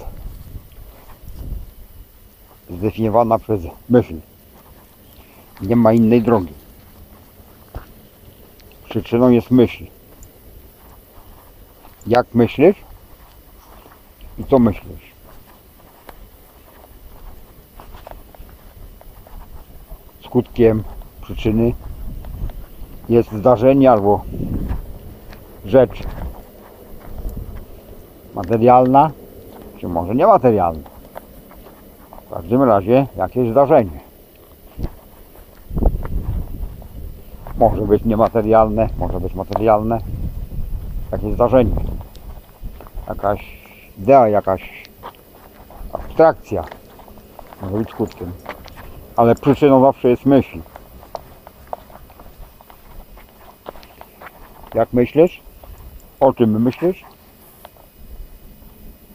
zdefiniowana przez myśl. Nie ma innej drogi. Przyczyną jest myśl. Jak myślisz i co myślisz. Skutkiem przyczyny jest zdarzenie albo rzecz materialna, czy może niematerialna. W każdym razie jakieś zdarzenie. Może być niematerialne, może być materialne. Jakieś zdarzenie. Jakaś idea, jakaś abstrakcja. Może być skutkiem. Ale przyczyną zawsze jest myśl. Jak myślisz? O czym myślisz?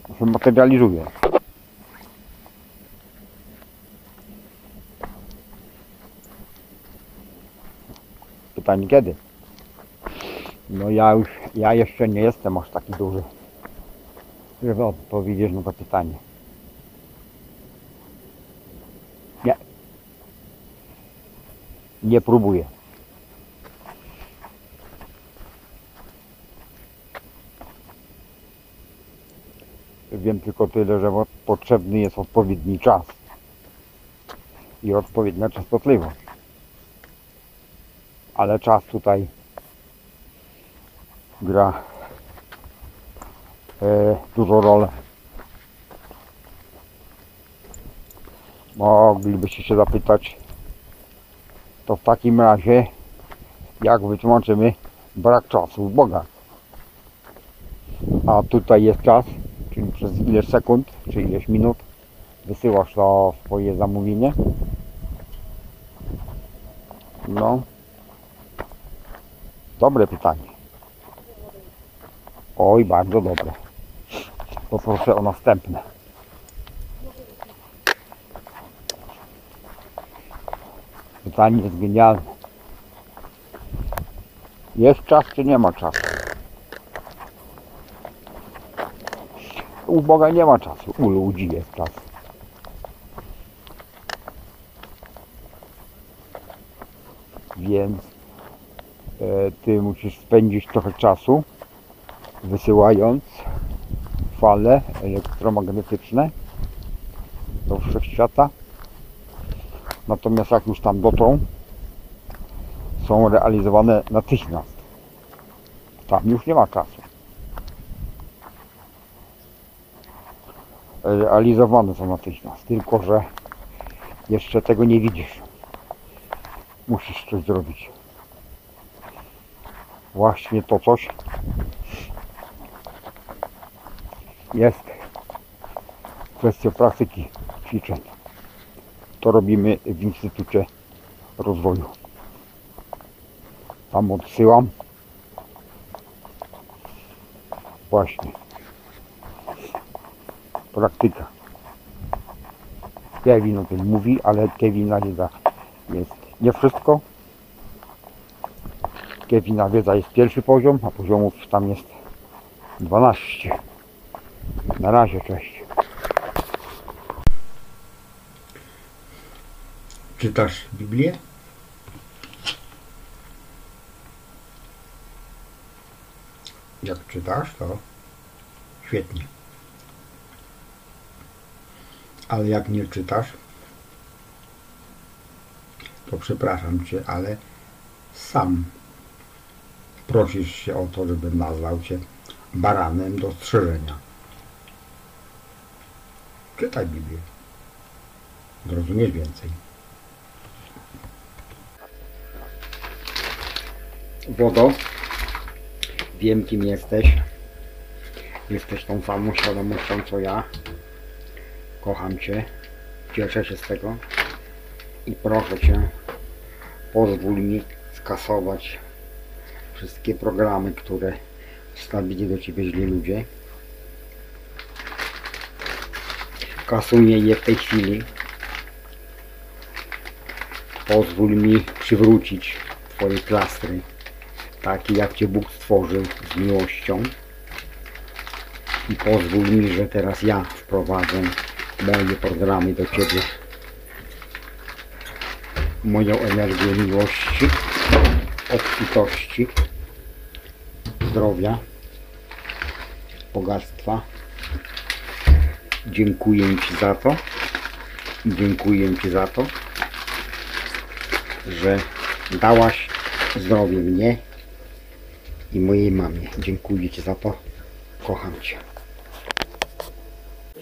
To się materializuje. Pytanie kiedy? No ja już, ja jeszcze nie jestem aż taki duży, żeby odpowiedzieć na to pytanie. Nie. Nie próbuję. Wiem tylko tyle, że potrzebny jest odpowiedni czas i odpowiednia częstotliwość. Ale czas tutaj gra e, dużą rolę. Moglibyście się zapytać, to w takim razie jak wytłumaczymy brak czasu w Boga. A tutaj jest czas, czyli przez ileś sekund, czy ileś minut wysyłasz to swoje zamówienie. No. Dobre pytanie. Oj, bardzo dobre. Poproszę o następne. Pytanie jest genialne. Jest czas, czy nie ma czasu? U Boga nie ma czasu, u ludzi jest czas. Więc ty musisz spędzić trochę czasu wysyłając fale elektromagnetyczne do wszechświata. Natomiast jak już tam dotrą, są realizowane natychmiast. Tam już nie ma czasu. Realizowane są natychmiast, tylko że jeszcze tego nie widzisz. Musisz coś zrobić. Właśnie to coś jest kwestia praktyki ćwiczeń. To robimy w Instytucie Rozwoju. Tam odsyłam. Właśnie. Praktyka. Kevin o tym mówi, ale Kevina wiedza jest nie wszystko. Kevina wiedza jest pierwszy poziom, a poziomów tam jest 12. Na razie, cześć. Czytasz Biblię? Jak czytasz, to świetnie. Ale jak nie czytasz, to przepraszam cię, ale sam prosisz się o to, żebym nazwał cię baranem do strzeżenia. Czytaj Biblię. Zrozumiesz więcej. Wodo, wiem kim jesteś. Jesteś tą samą świadomością co ja. Kocham Cię. Cieszę się z tego. I proszę Cię, pozwól mi skasować wszystkie programy, które wstawili do Ciebie źli ludzie. Kasuję je w tej chwili. Pozwól mi przywrócić Twoje klastry, takie jak Cię Bóg stworzył z miłością. I pozwól mi, że teraz ja wprowadzę moje programy do Ciebie. Moją energię miłości, obfitości, zdrowia, bogactwa. Dziękuję Ci za to. Dziękuję Ci za to, że dałaś zdrowie mnie i mojej mamie. Dziękuję Ci za to. Kocham Cię.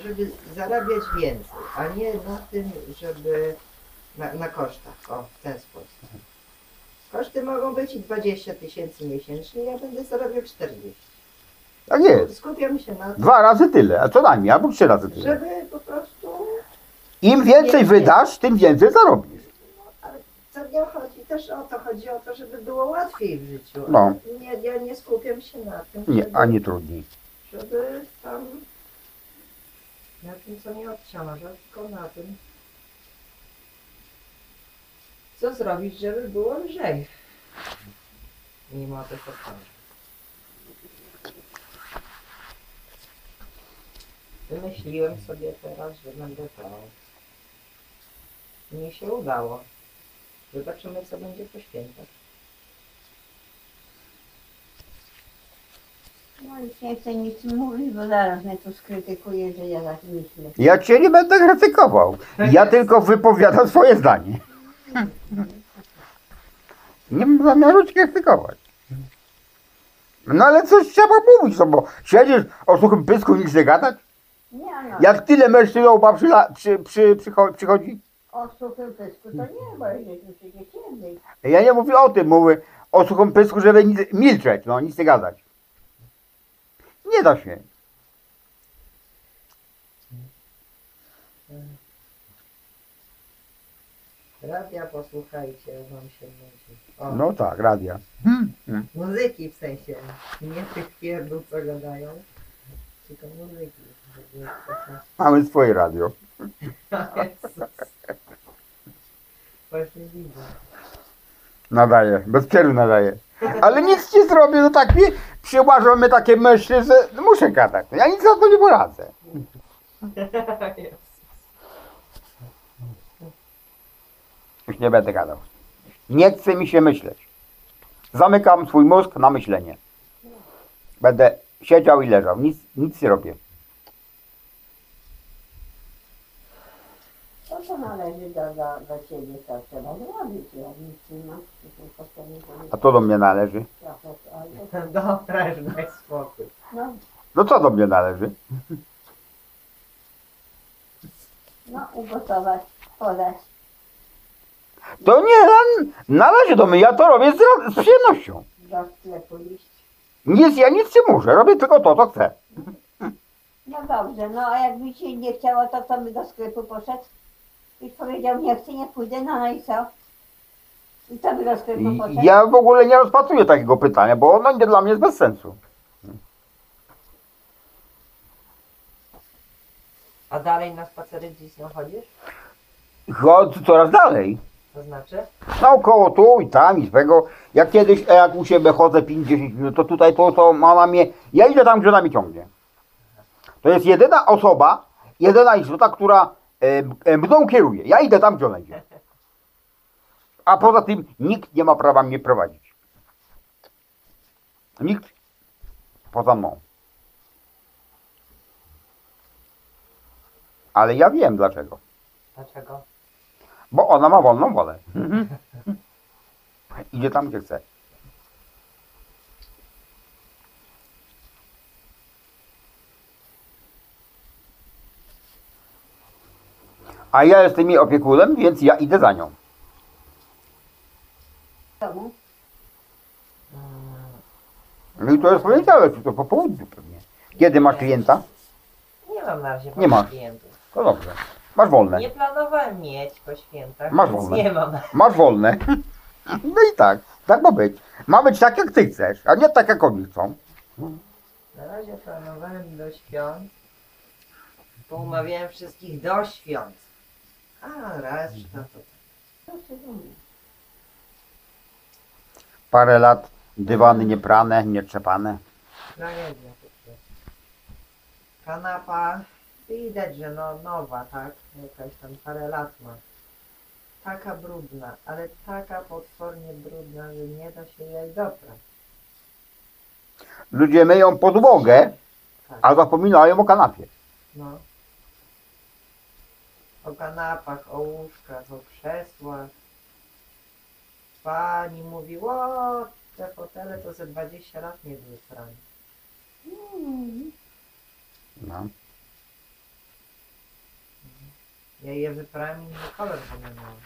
żeby zarabiać więcej, a nie na tym, żeby na, na kosztach, o, w ten sposób. Koszty mogą być i 20 tysięcy miesięcznie, ja będę zarabiał 40. Tak jest. Skupiam się na tym, Dwa razy tyle, a co najmniej, albo trzy razy tyle. żeby po prostu, Im więcej wydasz, tym więcej zarobisz. co nie chodzi, też o to chodzi o to, żeby było łatwiej w życiu. a No. Nie, ja nie skupiam się na tym, Nie, żeby, ani trudniej. żeby tam na tym, co mnie obciąża, tylko na tym, co zrobić, żeby było lżej. Mimo tych obciążeń. Wymyśliłem sobie teraz, że będę to. Mi się udało. Zobaczymy, co będzie po świętach. No już nie chcę nic mówić, bo zaraz mnie tu skrytykuje, że ja tak myślę. Ja cię nie będę krytykował. Ja tylko wypowiadam swoje zdanie. Nie mam zamiaru cię krytykować. No ale coś trzeba mówić, no bo siedzisz o suchym pysku, nic nie gadać. Nie no, Jak tyle mężczyzn przyla- przy, przy, przycho- przychodzi. o suchym pysku to nie, bo żeśmy przecież. Ja nie mówię o tym, mówię o suchym pysku, żeby nic, milczeć, no nic nie gadać. Nie da się. Radia posłuchajcie, wam się nudzi. O, No tak, radia. Muzyki w sensie, nie tych pierdół, co gadają, tylko muzyki. żeby Mamy swoje radio. Jezus. Właśnie widzę. Nadaje, bez przerwy nadaje. Ale nic nie zrobię, no tak mi przyłażą mnie takie myśli, że muszę gadać. Ja nic na to nie poradzę. Jezus. Już nie będę gadał. Nie chce mi się myśleć. Zamykam swój mózg na myślenie. Będę siedział i leżał. Nic, nic nie robię. To co należy do, do, do ciebie, to trzeba zrobić. Ja nic nie mam, tylko sobie A to do mnie należy. trochę, ale, Dobra, już daj spokój. no, No co do mnie należy? no, ugotować, podać. To nie na- należy do mnie. Ja to robię z, z przyjemnością. do sklepu iść. Nic, ja nic nie muszę. Robię tylko to, co chcę. No dobrze, no a jakby ci nie chciało, to kto by do sklepu poszedł? I powiedział, nie chcę, nie pójdę, no, no i co? I kto by do sklepu poszedł? ja w ogóle nie rozpatruję takiego pytania, bo ono nie dla mnie jest bez sensu. A dalej na spacery gdzieś nie chodzisz? Chodź coraz dalej. To znaczy? Naokoło tu i tam i tego. Jak kiedyś, e, jak u siebie chodzę 5-10 minut, to tutaj to, to mama mnie. Ja idę tam, gdzie ona mnie ciągnie. To jest jedyna osoba, jedyna istota, która e, e, mną kieruje. Ja idę tam, gdzie ona idzie. A poza tym nikt nie ma prawa mnie prowadzić. Nikt. poza mną. Ale ja wiem dlaczego. Dlaczego? Bo ona ma wolną wolę. Idzie tam, gdzie chce. A ja jestem jej opiekunem, więc ja idę za nią. No i to jest poniedziałek, to po południu pewnie. Kiedy masz klienta? Nie mam na razie Nie masz. klientów. To dobrze. Masz wolne. Nie planowałem mieć po świętach, Masz więc wolne. nie mam. Masz wolne. No i tak. Tak ma być. Ma być tak, jak ty chcesz, a nie tak, jak oni chcą. Na razie planowałem do świąt. Poumawiałem wszystkich do świąt. A reszta to... Parę lat dywany nieprane, nietrzepane. Tragedia po prostu. Kanapa, widać, że no nowa, tak? Jakaś tam parę lat ma. Taka brudna, ale taka potwornie brudna, że nie da się jej doprać. Ludzie myją podłogę, Tak. a zapominają o kanapie. No. O kanapach, o łóżkach, o krzesłach. Pani mówi, o, te fotele to ze 20 lat nie były prane. No. Ja je wyprałem i inny kolor wymieniałem.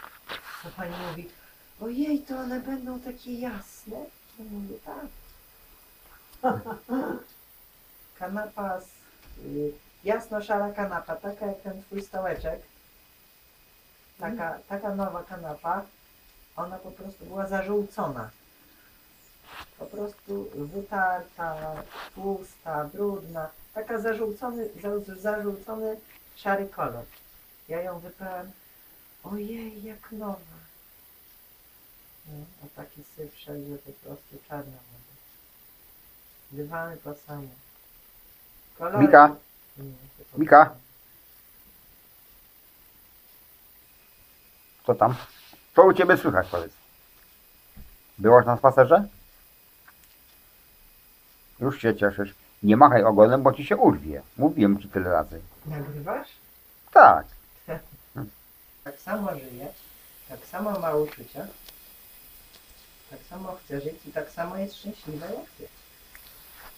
To pani mówi, ojej, to one będą takie jasne? Ja mówię, tak. Kanapa, z, y, jasno-szara kanapa, taka jak ten twój stołeczek. Taka, taka nowa kanapa, ona po prostu była zażółcona. Po prostu wytarta, tłusta, brudna. Taka zażółcony, za, zażółcony szary kolor. Ja ją wyprałem. Ojej, jak nowa. No, a taki syf szedł, że po prostu czarna woda. Dywany to samo. Kolory... Mika? Nie, to- Mika? Co tam? Co u ciebie słychać, powiedz? Byłaś na spacerze? Już się cieszysz. Nie machaj ogonem, bo ci się urwie. Mówiłem ci tyle razy. Nagrywasz? Tak. Tak samo żyje, tak samo ma uczucia, tak samo chce żyć i tak samo jest szczęśliwa jak ty.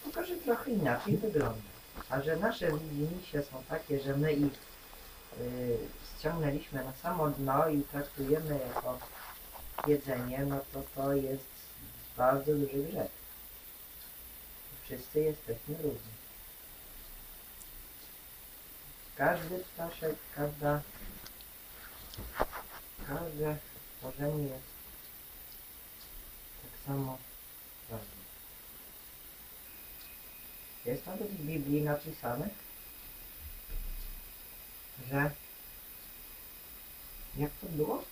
Tylko, że trochę inaczej wygląda. A że nasze widzimisię są takie, że my ich y, ściągnęliśmy na samo dno i traktujemy jako jedzenie, no to to jest bardzo duży grzech. Wszyscy jesteśmy równi. Każdy ptaszek, każda każde stworzenie jest tak samo ważne. Jest nawet w Biblii napisane, że jak to było?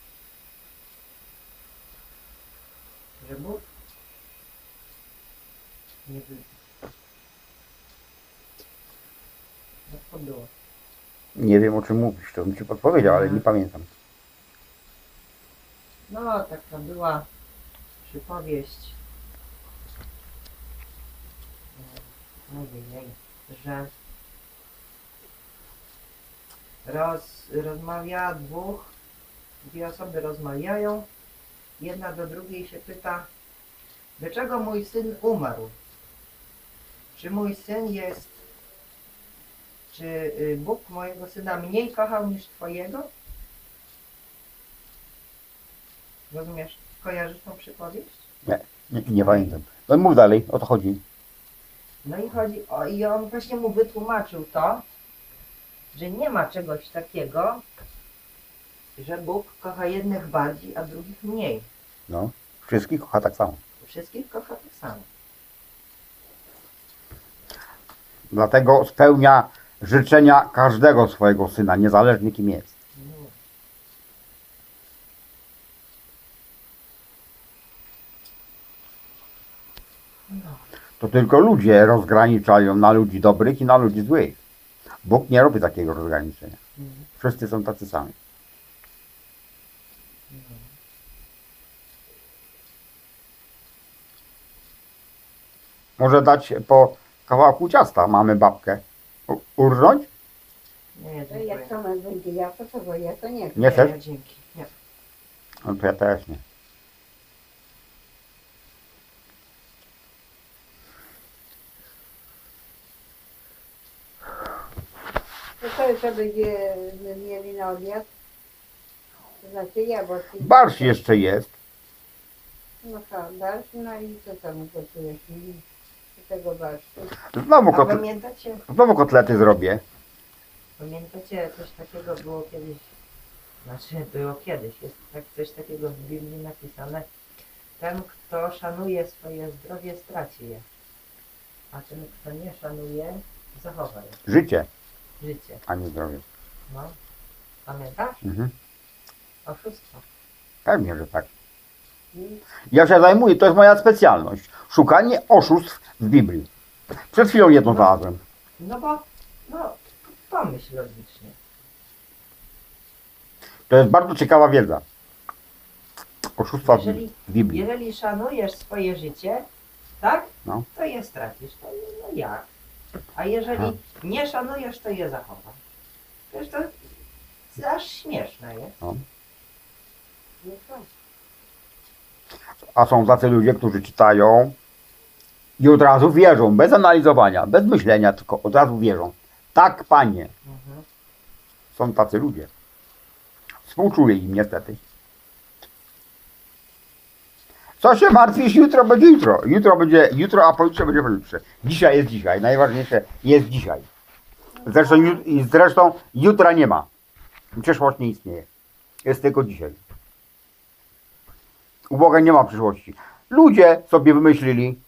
Że Bóg nie wy... Jak to było? Nie wiem o czym mówisz, to bym ci podpowiedział, ale nie pamiętam. No, taka była przypowieść, e, ojej, że roz, rozmawia dwóch, dwie osoby rozmawiają, jedna do drugiej się pyta, dlaczego mój syn umarł? Czy mój syn jest, czy y, Bóg mojego syna mniej kochał niż twojego? Rozumiesz? Kojarzysz tą przypowieść? Nie, nie pamiętam. No mów dalej, o to chodzi. No i chodzi o, i on właśnie mu wytłumaczył to, że nie ma czegoś takiego, że Bóg kocha jednych bardziej, a drugich mniej. No. Wszystkich kocha tak samo. Wszystkich kocha tak samo. Dlatego spełnia życzenia każdego swojego syna, niezależnie kim jest. To tylko ludzie rozgraniczają na ludzi dobrych i na ludzi złych. Bóg nie robi takiego rozgraniczenia. Wszyscy są tacy sami. Może dać po kawałku ciasta. Mamy babkę. U- Urżnąć? Nie, To jak dziękuję. to ma będzie ja, to co, bo ja to nie chcę. Nie chcesz? Nie, dzięki. Nie. No to ja też nie. To co, co będziemy mieli na obiad? To znaczy ja, bo ty... Barsz jeszcze jest. No ha, barsz, no i co tam gotujesz? Tego barszczu. Znowu, A kot... pamiętacie, Znowu kotlety zrobię. pamiętacie, coś takiego było kiedyś, znaczy było kiedyś, jest tak, coś takiego w Biblii napisane. Ten, kto szanuje swoje zdrowie, straci je. A ten, kto nie szanuje, zachowa je. Życie, Życie. a nie zdrowie. No. Pamiętasz? Mhm. Oszustwo. Pewnie, że tak. Ja się zajmuję, to jest moja specjalność. Szukanie oszustw w Biblii. Przed chwilą jedno znalazłem. No bo, no, pomyśl logicznie. To jest bardzo ciekawa wiedza. Oszustwa w Jeżeli, w Biblii. jeżeli szanujesz swoje życie, tak? No. To je stracisz. To no jak? A jeżeli nie szanujesz, to je zachowasz. Wiesz, to aż śmieszne jest. No tak. A są tacy ludzie, którzy czytają i od razu wierzą, bez analizowania, bez myślenia, tylko od razu wierzą. Tak, panie. Mhm. Są tacy ludzie. Współczuję im niestety. Co się martwisz? Jutro będzie jutro. Jutro będzie jutro, a pojutrze będzie pojutrze. Dzisiaj jest dzisiaj. Najważniejsze jest dzisiaj. Zresztą, zresztą jutra nie ma. Przyszłość nie istnieje. Jest tylko dzisiaj. U Boga nie ma przyszłości. Ludzie sobie wymyślili.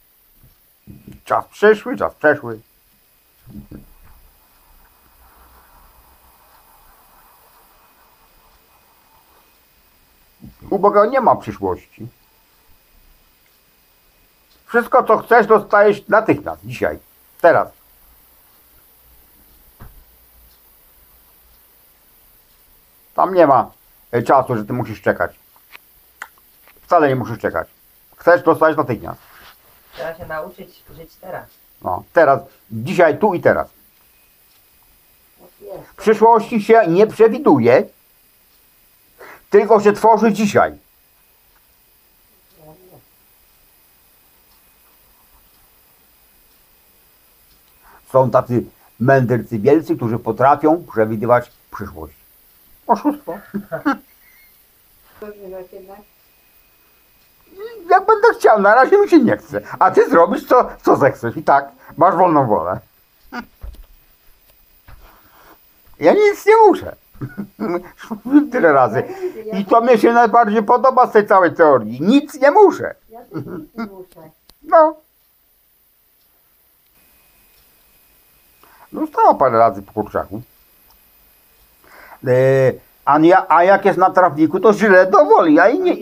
Czas przyszły, czas przeszły. U Boga nie ma przyszłości. Wszystko, co chcesz, dostajesz natychmiast, dzisiaj, teraz. Tam nie ma e, czasu, że ty musisz czekać. Wcale nie musisz czekać. Chcesz, dostajesz natychmiast. Trzeba się nauczyć żyć teraz. No, teraz, dzisiaj, tu i teraz. Jest. Przyszłości się nie przewiduje, tylko się tworzy dzisiaj. Są tacy mędrcy wielcy, którzy potrafią przewidywać przyszłość. Oszustwo. Jak będę chciał, na razie mi się nie chce. A ty zrobisz co, co zechcesz. I tak, masz wolną wolę. Ja nic nie muszę. Tyle razy. I to mnie się najbardziej podoba z tej całej teorii. Nic nie muszę. Ja też nic nie muszę. No. No stało parę razy po kurczaku. E, a, a jak jest na trawniku, to źle dowoli. Ja jej nie,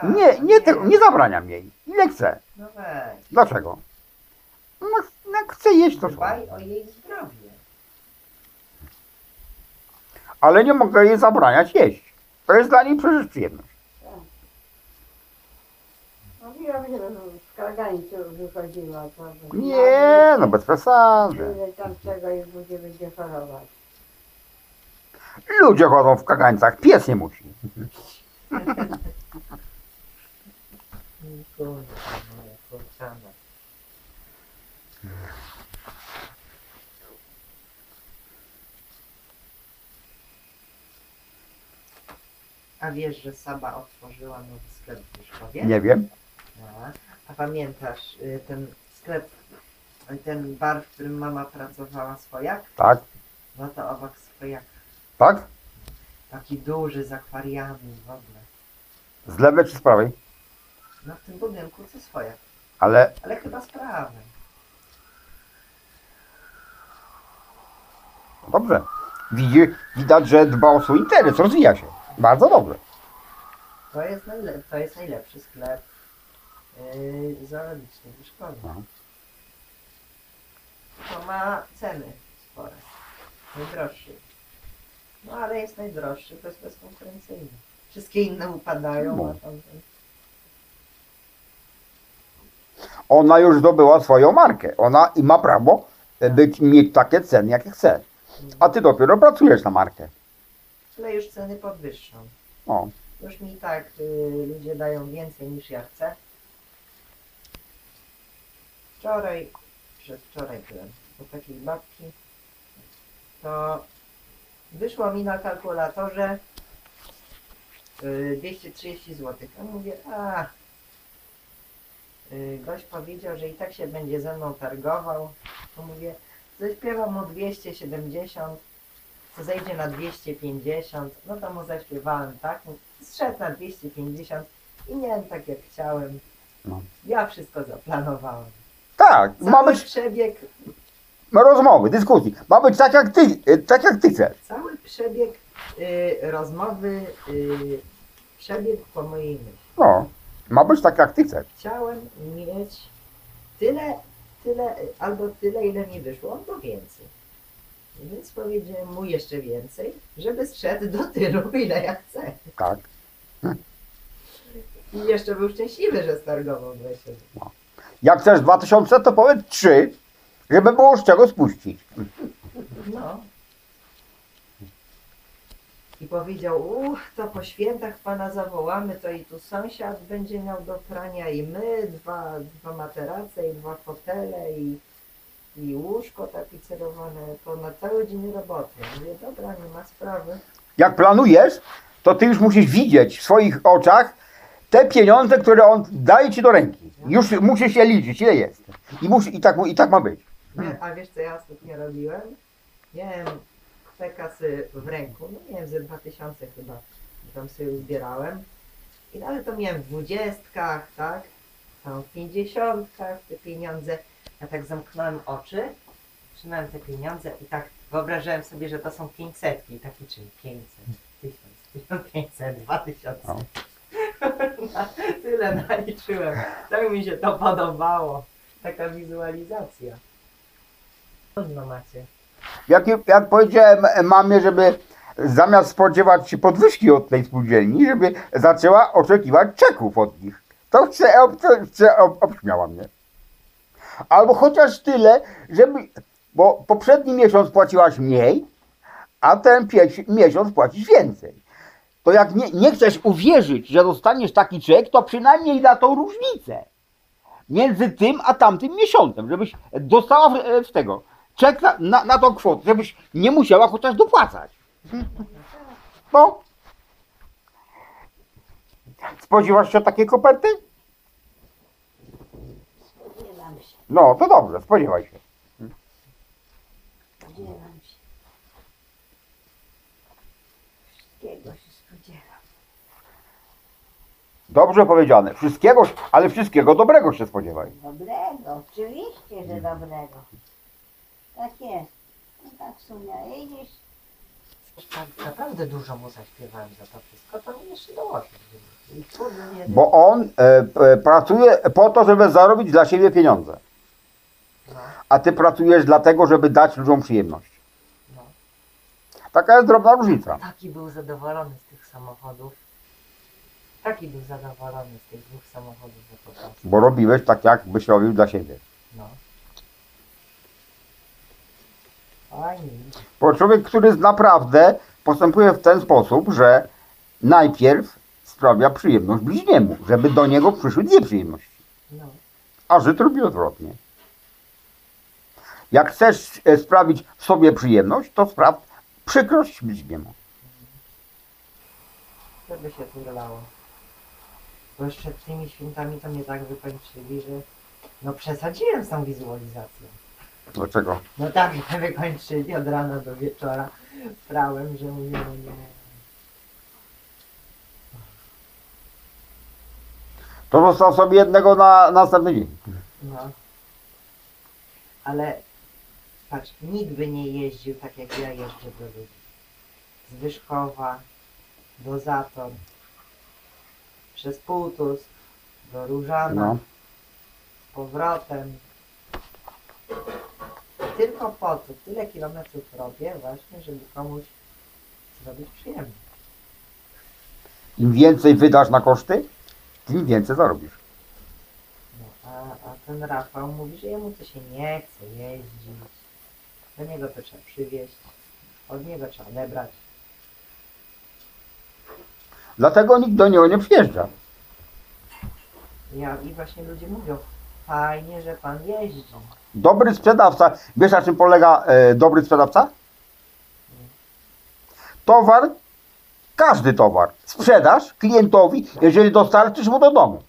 tak. nie, nie, te, nie zabraniam jej. Ile chcę. No weź. Dlaczego? No, jak chce jeść, to Dbaj sobie. o jej zdrowie. Ale nie mogę jej zabraniać jeść. To jest dla niej przecież przyjemność. Mówiłam, że w kagańcu wychodziła. To by- Nie, no bez przesady. Ile tam czego i ludzie będzie chorować. Ludzie chodzą w kagańcach, pies nie musi. Moja. A wiesz, że Saba otworzyła nowy sklep w Pruszkowie? Nie wiem. No. A pamiętasz y, ten sklep, y, ten bar, w którym mama pracowała swojak? Tak, No to obok swojak. tak? Taki duży, z akwariami w ogóle. Z lewej czy z prawej? No w tym budynku co swojak. Ale Ale chyba z prawej. dobrze. Widzi, widać, że dba o swój interes, rozwija się. Bardzo dobrze. To jest, najle- to jest najlepszy sklep yy, zoologiczny w szkole. No. To ma ceny spore. Najdroższy. No ale jest najdroższy, to jest bezkonkurencyjny. Wszystkie inne upadają, No. a tamten... ona już zdobyła swoją markę. Ona i ma prawo e, być, mieć takie ceny, jakie chce. A ty dopiero pracujesz na markę. Ale już ceny podwyższą. O. Już mi tak y, ludzie dają więcej niż ja chcę. Wczoraj, przez wczoraj byłem u takiej babki, to wyszło mi na kalkulatorze y, 230 zł. Ja mówię, a gość powiedział, że i tak się będzie ze mną targował. To mówię, zaśpiewam mu 270, to zejdzie na 250, no to mu zaśpiewałem, tak? Zszedł na 250 i miałem tak jak chciałem. No. Ja wszystko zaplanowałem. Tak, ma Cały być przebieg, rozmowy, dyskusji. Ma być tak jak ty, e, tak jak ty chcesz. cały przebieg y, rozmowy, y, przebieg po mojej myśli. No. Ma być tak jak ty chcesz. Chciałem mieć tyle, tyle, albo tyle, ile mi wyszło, albo więcej. Więc powiedziałem mu jeszcze więcej, żeby zszedł do tylu, ile ja chcę. Tak. I jeszcze był szczęśliwy, że stargował 20 zł. Jak chcesz 2000, to powiedz 3, żeby było z czego spuścić. No. I powiedział, uch, to po świętach pana zawołamy, to i tu sąsiad będzie miał do prania i my, dwa, dwa materace i dwa fotele i, i łóżko tapicerowane, to na cały dzień roboty. Mówię, dobra, nie ma sprawy. Jak planujesz, to ty już musisz widzieć w swoich oczach te pieniądze, które on daje ci do ręki. Już musisz je liczyć, ile jest. I, musi, i, tak, I tak ma być. Nie, a wiesz co ja ostatnio robiłem? Miałem te kasy w ręku, no nie wiem, ze 2000 chyba, tam sobie zbierałem. I nawet to miałem w dwudziestkach, tak? Tam w pięćdziesiątkach te pieniądze. Ja tak zamknąłem oczy, trzymałem te pieniądze i tak wyobrażałem sobie, że to są 500, taki czyli 500, 1000, 1500, 2000. No. Tyle naliczyłem. Tak mi się to podobało. Taka wizualizacja. Trudno macie. Jak, jak powiedziałem mamie, żeby zamiast spodziewać się podwyżki od tej spółdzielni, żeby zaczęła oczekiwać czeków od nich. To chce, chce, chce ob, obśmiała mnie. Albo chociaż tyle, żeby, bo poprzedni miesiąc płaciłaś mniej, a ten miesiąc płacisz więcej. To jak nie, nie chcesz uwierzyć, że dostaniesz taki czek, to przynajmniej da tą różnicę między tym a tamtym miesiącem, żebyś dostała w, w tego czek na, na, na tą kwotę, żebyś nie musiała chociaż dopłacać. No. Spodziewasz się takiej koperty? Spodziewam się, No, to dobrze, spodziewaj się. spodziewam się. Wszystkiego się spodziewam. Dobrze powiedziane. Wszystkiego, ale wszystkiego dobrego się spodziewaj. Dobrego, oczywiście, że dobrego. Tak jest. No tak Sunia, jedziesz, Tak naprawdę dużo mu zaśpiewałem za to wszystko, to mi jeszcze dołożył. I Bo on e, e, pracuje po to, żeby zarobić dla siebie pieniądze. no, A ty pracujesz dlatego, żeby dać ludziom przyjemność. no. Taka jest drobna różnica. Taki był zadowolony z tych samochodów. Taki był zadowolony z tych dwóch samochodów, że po prostu. Bo robiłeś tak, jak byś robił dla siebie. No. Fajnie. Bo człowiek, który naprawdę postępuje w ten sposób, że najpierw sprawia przyjemność bliźniemu, żeby do niego przyszły dwie przyjemności. No. A Żyd robi odwrotnie. Jak chcesz e, sprawić sobie przyjemność, to spraw przykrość bliźniemu. Żeby się turlało. Bo jeszcze tymi świętami to mnie tak wykończyli, że no przesadziłem z tą wizualizacją. Dlaczego? No tak mnie wykończyli od rana do wieczora. Prałem, że mówię, no nie. To został sobie jednego na następny dzień. No. Ale patrz, nikt by nie jeździł tak jak ja jeżdżę do ludzi. Z Wyszkowa do Zator, przez Półtusk do Różana, No. z powrotem. Tylko po to, tyle kilometrów robię właśnie, żeby komuś zrobić przyjemność. Im więcej wydasz na koszty, tym więcej zarobisz. No, a, a ten Rafał mówi, że jemu to się nie chce jeździć. Do niego to trzeba przywieźć. Od niego trzeba odebrać. Dlatego nikt do niego nie przyjeżdża. Ja, I właśnie ludzie mówią, fajnie, że pan jeździ. Dobry sprzedawca, wiesz na czym polega e, dobry sprzedawca? Towar, każdy towar, sprzedasz klientowi, jeżeli dostarczysz mu do domu.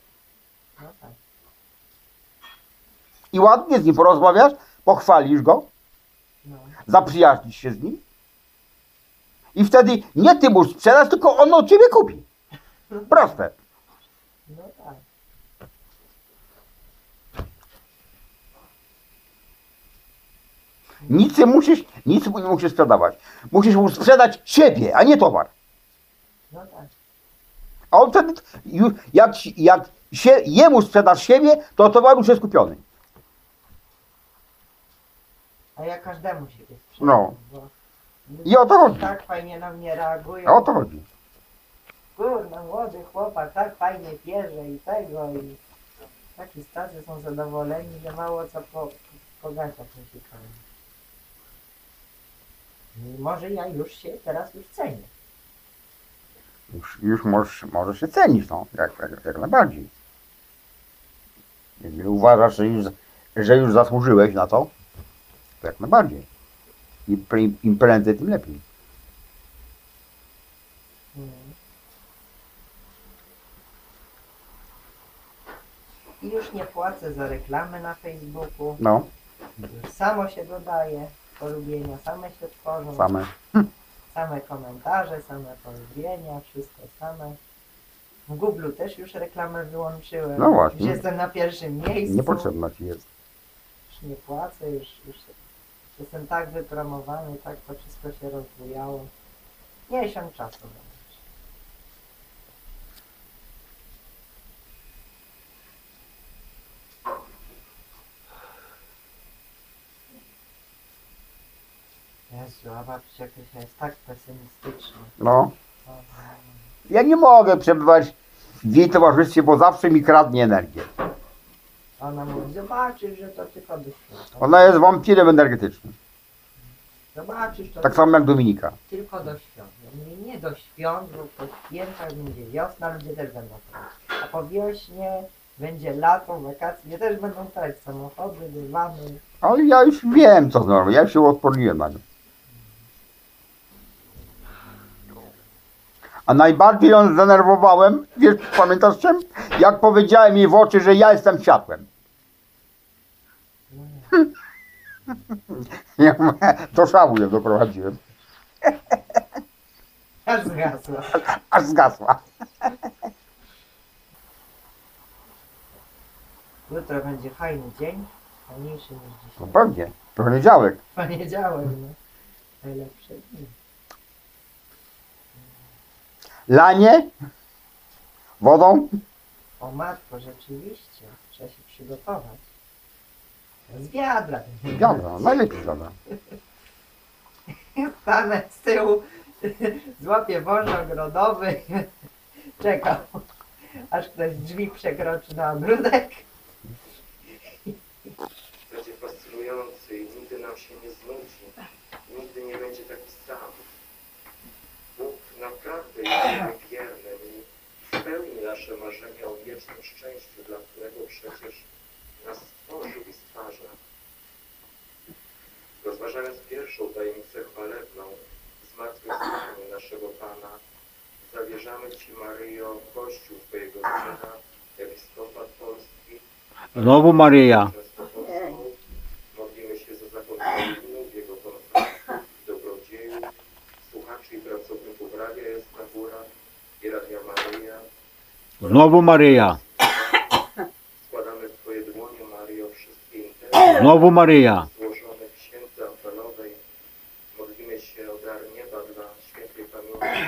I ładnie z nim porozmawiasz, pochwalisz go, zaprzyjaźnisz się z nim. I wtedy nie ty mu sprzedasz, tylko on od ciebie kupi. Proste. No tak. Nic nie musisz, nic nie musisz sprzedawać. Musisz mu sprzedać siebie, a nie towar. No tak. A on wtedy, jak, jak się, jemu sprzedasz siebie, to towar już jest kupiony. A ja każdemu się sprzedam. No. Bo I o to chodzi. tak fajnie na mnie reagują. A o to chodzi. Kurna, młody chłopak tak fajnie bierze i tego i taki tacy są zadowoleni, że mało co po, po gaciach. I może ja już się teraz już cenię. Już, już możesz, możesz się cenić, no, jak, jak, jak najbardziej. Jeżeli uważasz, że już, że już zasłużyłeś na to, to jak najbardziej. Im, pre- im prędzej, tym lepiej. I już nie płacę za reklamy na Facebooku. No, samo się dodaje polubienia, same się tworzą. same. Same komentarze, same polubienia, wszystko same. W Google też już reklamę wyłączyłem. No właśnie. Już jestem na pierwszym miejscu. Niepotrzebna ci jest. Już nie płacę, już, już jestem tak wypromowany, tak to wszystko się rozbujało. Miesiąc czasu. będzie. Jezu, a babcia Krysia jest tak pesymistyczna. No. Ja nie mogę przebywać w jej towarzystwie, bo zawsze mi kradnie energię. Ona mówi, zobaczysz, że to tylko do święta. Ona jest wampirem energetycznym. Zobaczysz, to Tak samo jak Dominika. tylko do świąt. Ja mówię, nie do świąt, bo po świętach będzie wiosna, ludzie też będą grać. A po wiośnie będzie lato, wakacje, też będą grać samochody, dywany. Ale ja już wiem, co znowu. Ja się odporniłem na nią. A najbardziej ją zdenerwowałem, wiesz, pamiętasz czym? Jak powiedziałem jej w oczy, że ja jestem światłem. No nie. Do szału ją doprowadziłem. Aż zgasła. Aż zgasła. Jutro będzie fajny dzień, fajniejszy niż No dzisiaj. pewnie. Poniedziałek. Poniedziałek, no. Najlepszy dzień. Lanie. Wodą. O matko, rzeczywiście, trzeba się przygotować. Z wiadra. Wiadra. Najlepiej wiadra. Stanę z tyłu, złapię wąż ogrodowy, czekam, aż ktoś drzwi przekroczy na ogródek. będzie fascynujący i nigdy nam się nie znudzi. Nigdy nie będzie taki wierny i spełni nasze marzenia o wiecznym szczęściu, dla którego przecież nas stworzył i stwarza. Rozważając pierwszą tajemnicę chwalebną, zmartwychwstanie naszego Pana, zawierzamy Ci, Maryjo, Kościół Twojego Syna, Episkopat Polski, Znowu Maryja. Modlimy się za zakończenie i Radia Maryja. Znowu Maryja. Składamy Twoje dłonie, Maryjo, wszystkie intencje Znowu Maryja. złożone w księdze apelowej. Modlimy się o dar nieba dla świętej pamięci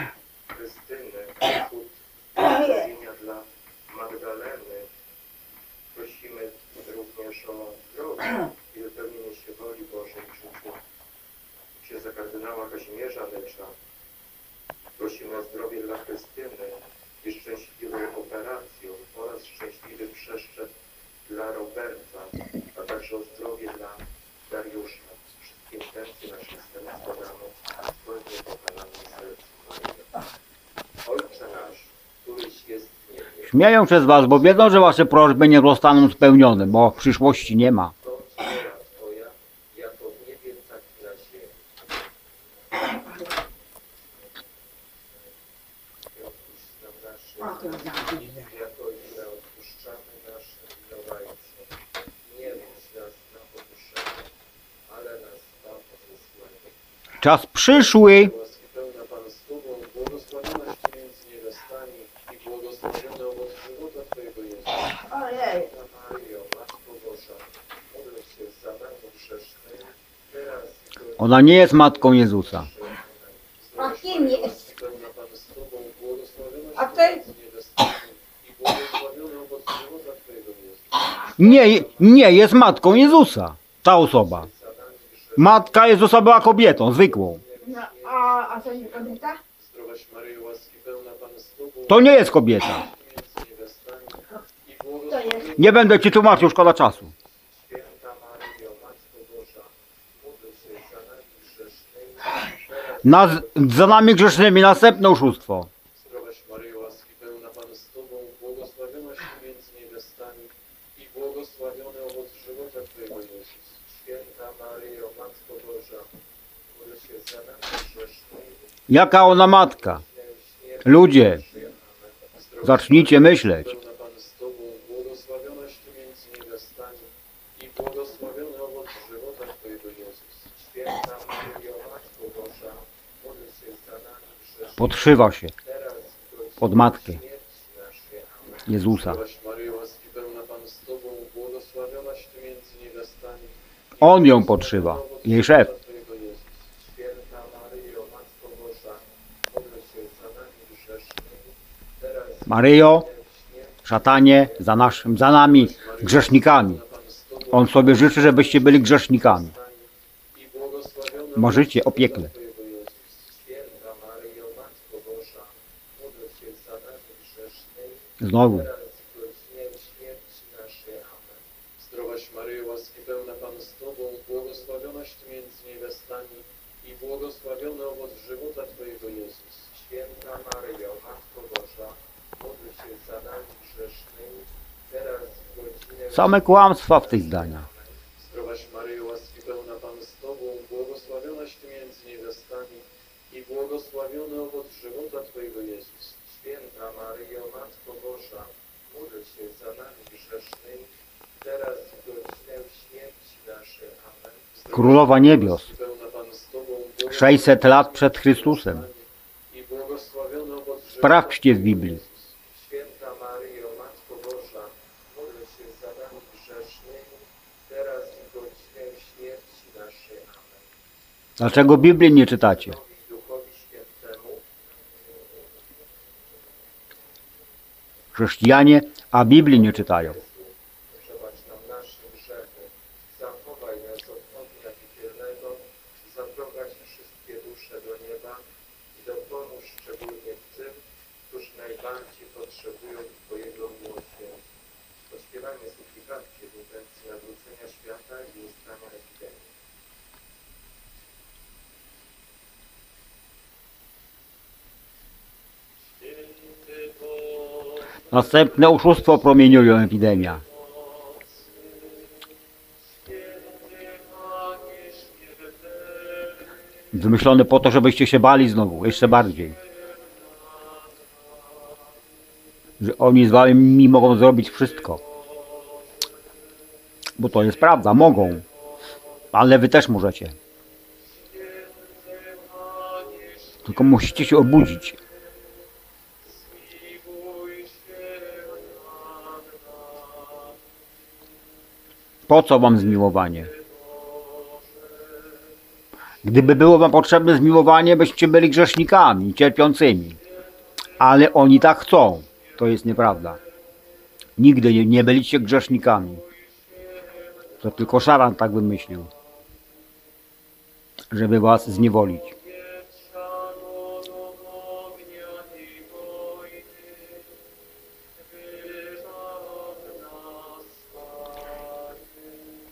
Krystyny, cud zbawienia dla Magdaleny. Prosimy również o zdrowie i wypełnienie się woli Bożej w życiu księdza kardynała Kazimierza Lecza. Prosimy o zdrowie dla Krystyny i szczęśliwą operację oraz szczęśliwy przeszczep dla Roberta, a także o zdrowie dla Dariusza. Wszystkie intencje naszych serc składamy zgodnie z okalanym sercu Ojcze nasz, któryś jest w niebie. Śmieją przez was, bo wiedzą, że wasze prośby nie zostaną spełnione, bo przyszłości nie ma. W godzinę Ona nie jest matką Jezusa. A kim jest? A Ty. Nie, nie jest matką Jezusa. Ta osoba. Matka Jezusa była kobietą, zwykłą. No, a, a co nie kobieta? To nie jest kobieta. Nie będę ci tłumaczył, szkoda czasu. Za nami grzesznymi następne oszustwo. Zdrowaś Maryjo, łaski pełna Pan z Tobą, błogosławionaś Ty między niewiastami i błogosławiony owoc żywota Twojego Jezus. Święta Maryjo, Matko Boża, módl się za nami grzesznymi, Jaka ona matka? Ludzie, zacznijcie myśleć. pełna Pan z Tobą, błogosławionaś Ty między niewiastami i błogosławiony Maryjo, szatanie, za, naszym, za nami grzesznikami. On sobie życzy, żebyście byli grzesznikami. Marzycie o Znowu. Zdrowaś Maryjo, łaski pełna Pan z Tobą, błogosławionaś Ty między niewiastami i błogosławiony owoc żywota Twojego Jezus. Święta Maryjo, Matko Boża, módl się za nami grzesznymi, teraz i w godzinę Same kłamstwa w tych zdaniach. Zdrowaś Maryjo, łaski pełna Pan z Tobą, błogosławionaś Ty między niewiastami i błogosławiony owoc żywota Twojego Jezus. Święta Maryjo, Matko Boża, módl się za nami grzesznymi, teraz i w godzinę śmierci naszej. Amen. Zdrowaś Królowa niebios. łaski pełna Pan z Tobą, 600 lat przed Chrystusem. Sprawdźcie w Biblii. Jezus. Święta Maryjo, Matko Boża, módl się za nami grzesznymi, teraz i w godzinę śmierci naszej. Amen. Dlaczego Biblii nie czytacie? Chrześcijanie, a Biblii nie czytają. przebacz nam nasze grzechy, zachowaj nas od ognia piekielnego, zaprowadź wszystkie dusze do nieba i dopomóż szczególnie tym, którzy najbardziej potrzebują Twojego miłosierdzia. Pośpiewajmy suplikację w intencji nawrócenia świata i ustania epidemii. Następne oszustwo promieniują epidemia. Wymyślone po to, żebyście się bali znowu, jeszcze bardziej. Że oni z wami mogą zrobić wszystko. Bo to jest prawda, mogą. Ale wy też możecie. Tylko musicie się obudzić. Po co wam zmiłowanie? Gdyby było wam potrzebne zmiłowanie, byście byli grzesznikami, cierpiącymi. Ale oni tak chcą. To jest nieprawda. Nigdy nie, nie byliście grzesznikami. To tylko szaran tak wymyślił. Żeby was zniewolić.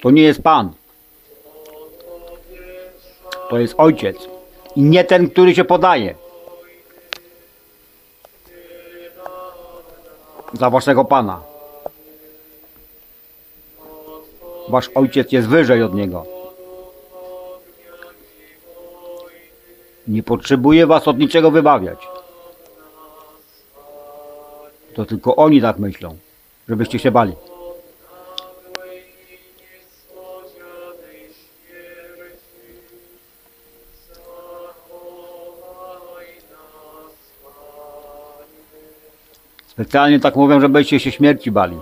To nie jest Pan. To jest Ojciec. I nie ten, który się podaje. za waszego pana. Wasz ojciec jest wyżej od niego. Nie potrzebuje was od niczego wybawiać. To tylko oni tak myślą, żebyście się bali. Specjalnie tak mówią, żebyście się śmierci bali.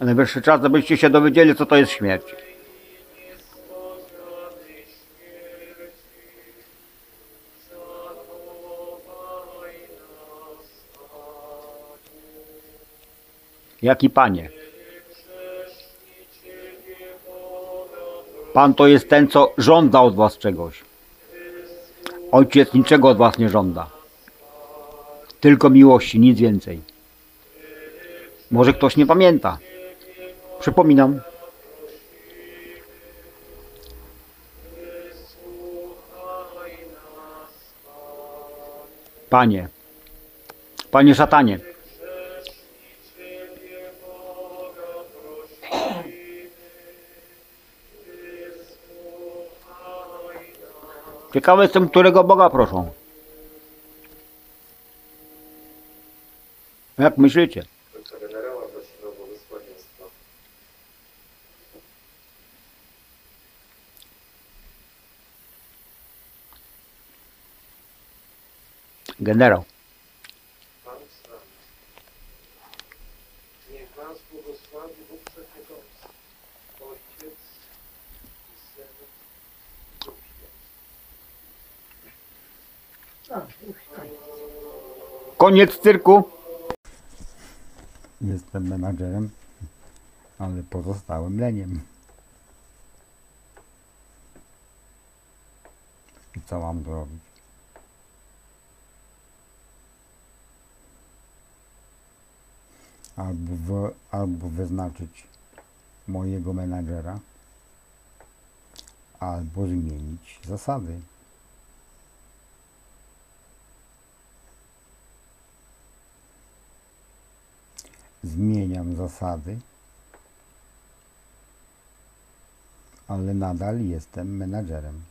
Najwyższy czas, żebyście się dowiedzieli, co to jest śmierć. Jaki panie? Pan to jest ten, co żąda od was czegoś. Ojciec niczego od was nie żąda. Tylko miłości, nic więcej. Może ktoś nie pamięta. Przypominam. Panie, panie szatanie, ciekawy jestem, którego Boga proszą. Jak myślicie? Generał. Pan z nami. Niech Was błogosławi Bóg Wszechmogący, Ojciec i Syn i Duch Święty. Koniec cyrku. Jestem menadżerem, ale pozostałem leniem. I co mam zrobić? Albo, w, albo wyznaczyć mojego menadżera, albo zmienić zasady. Zmieniam zasady, ale nadal jestem menadżerem.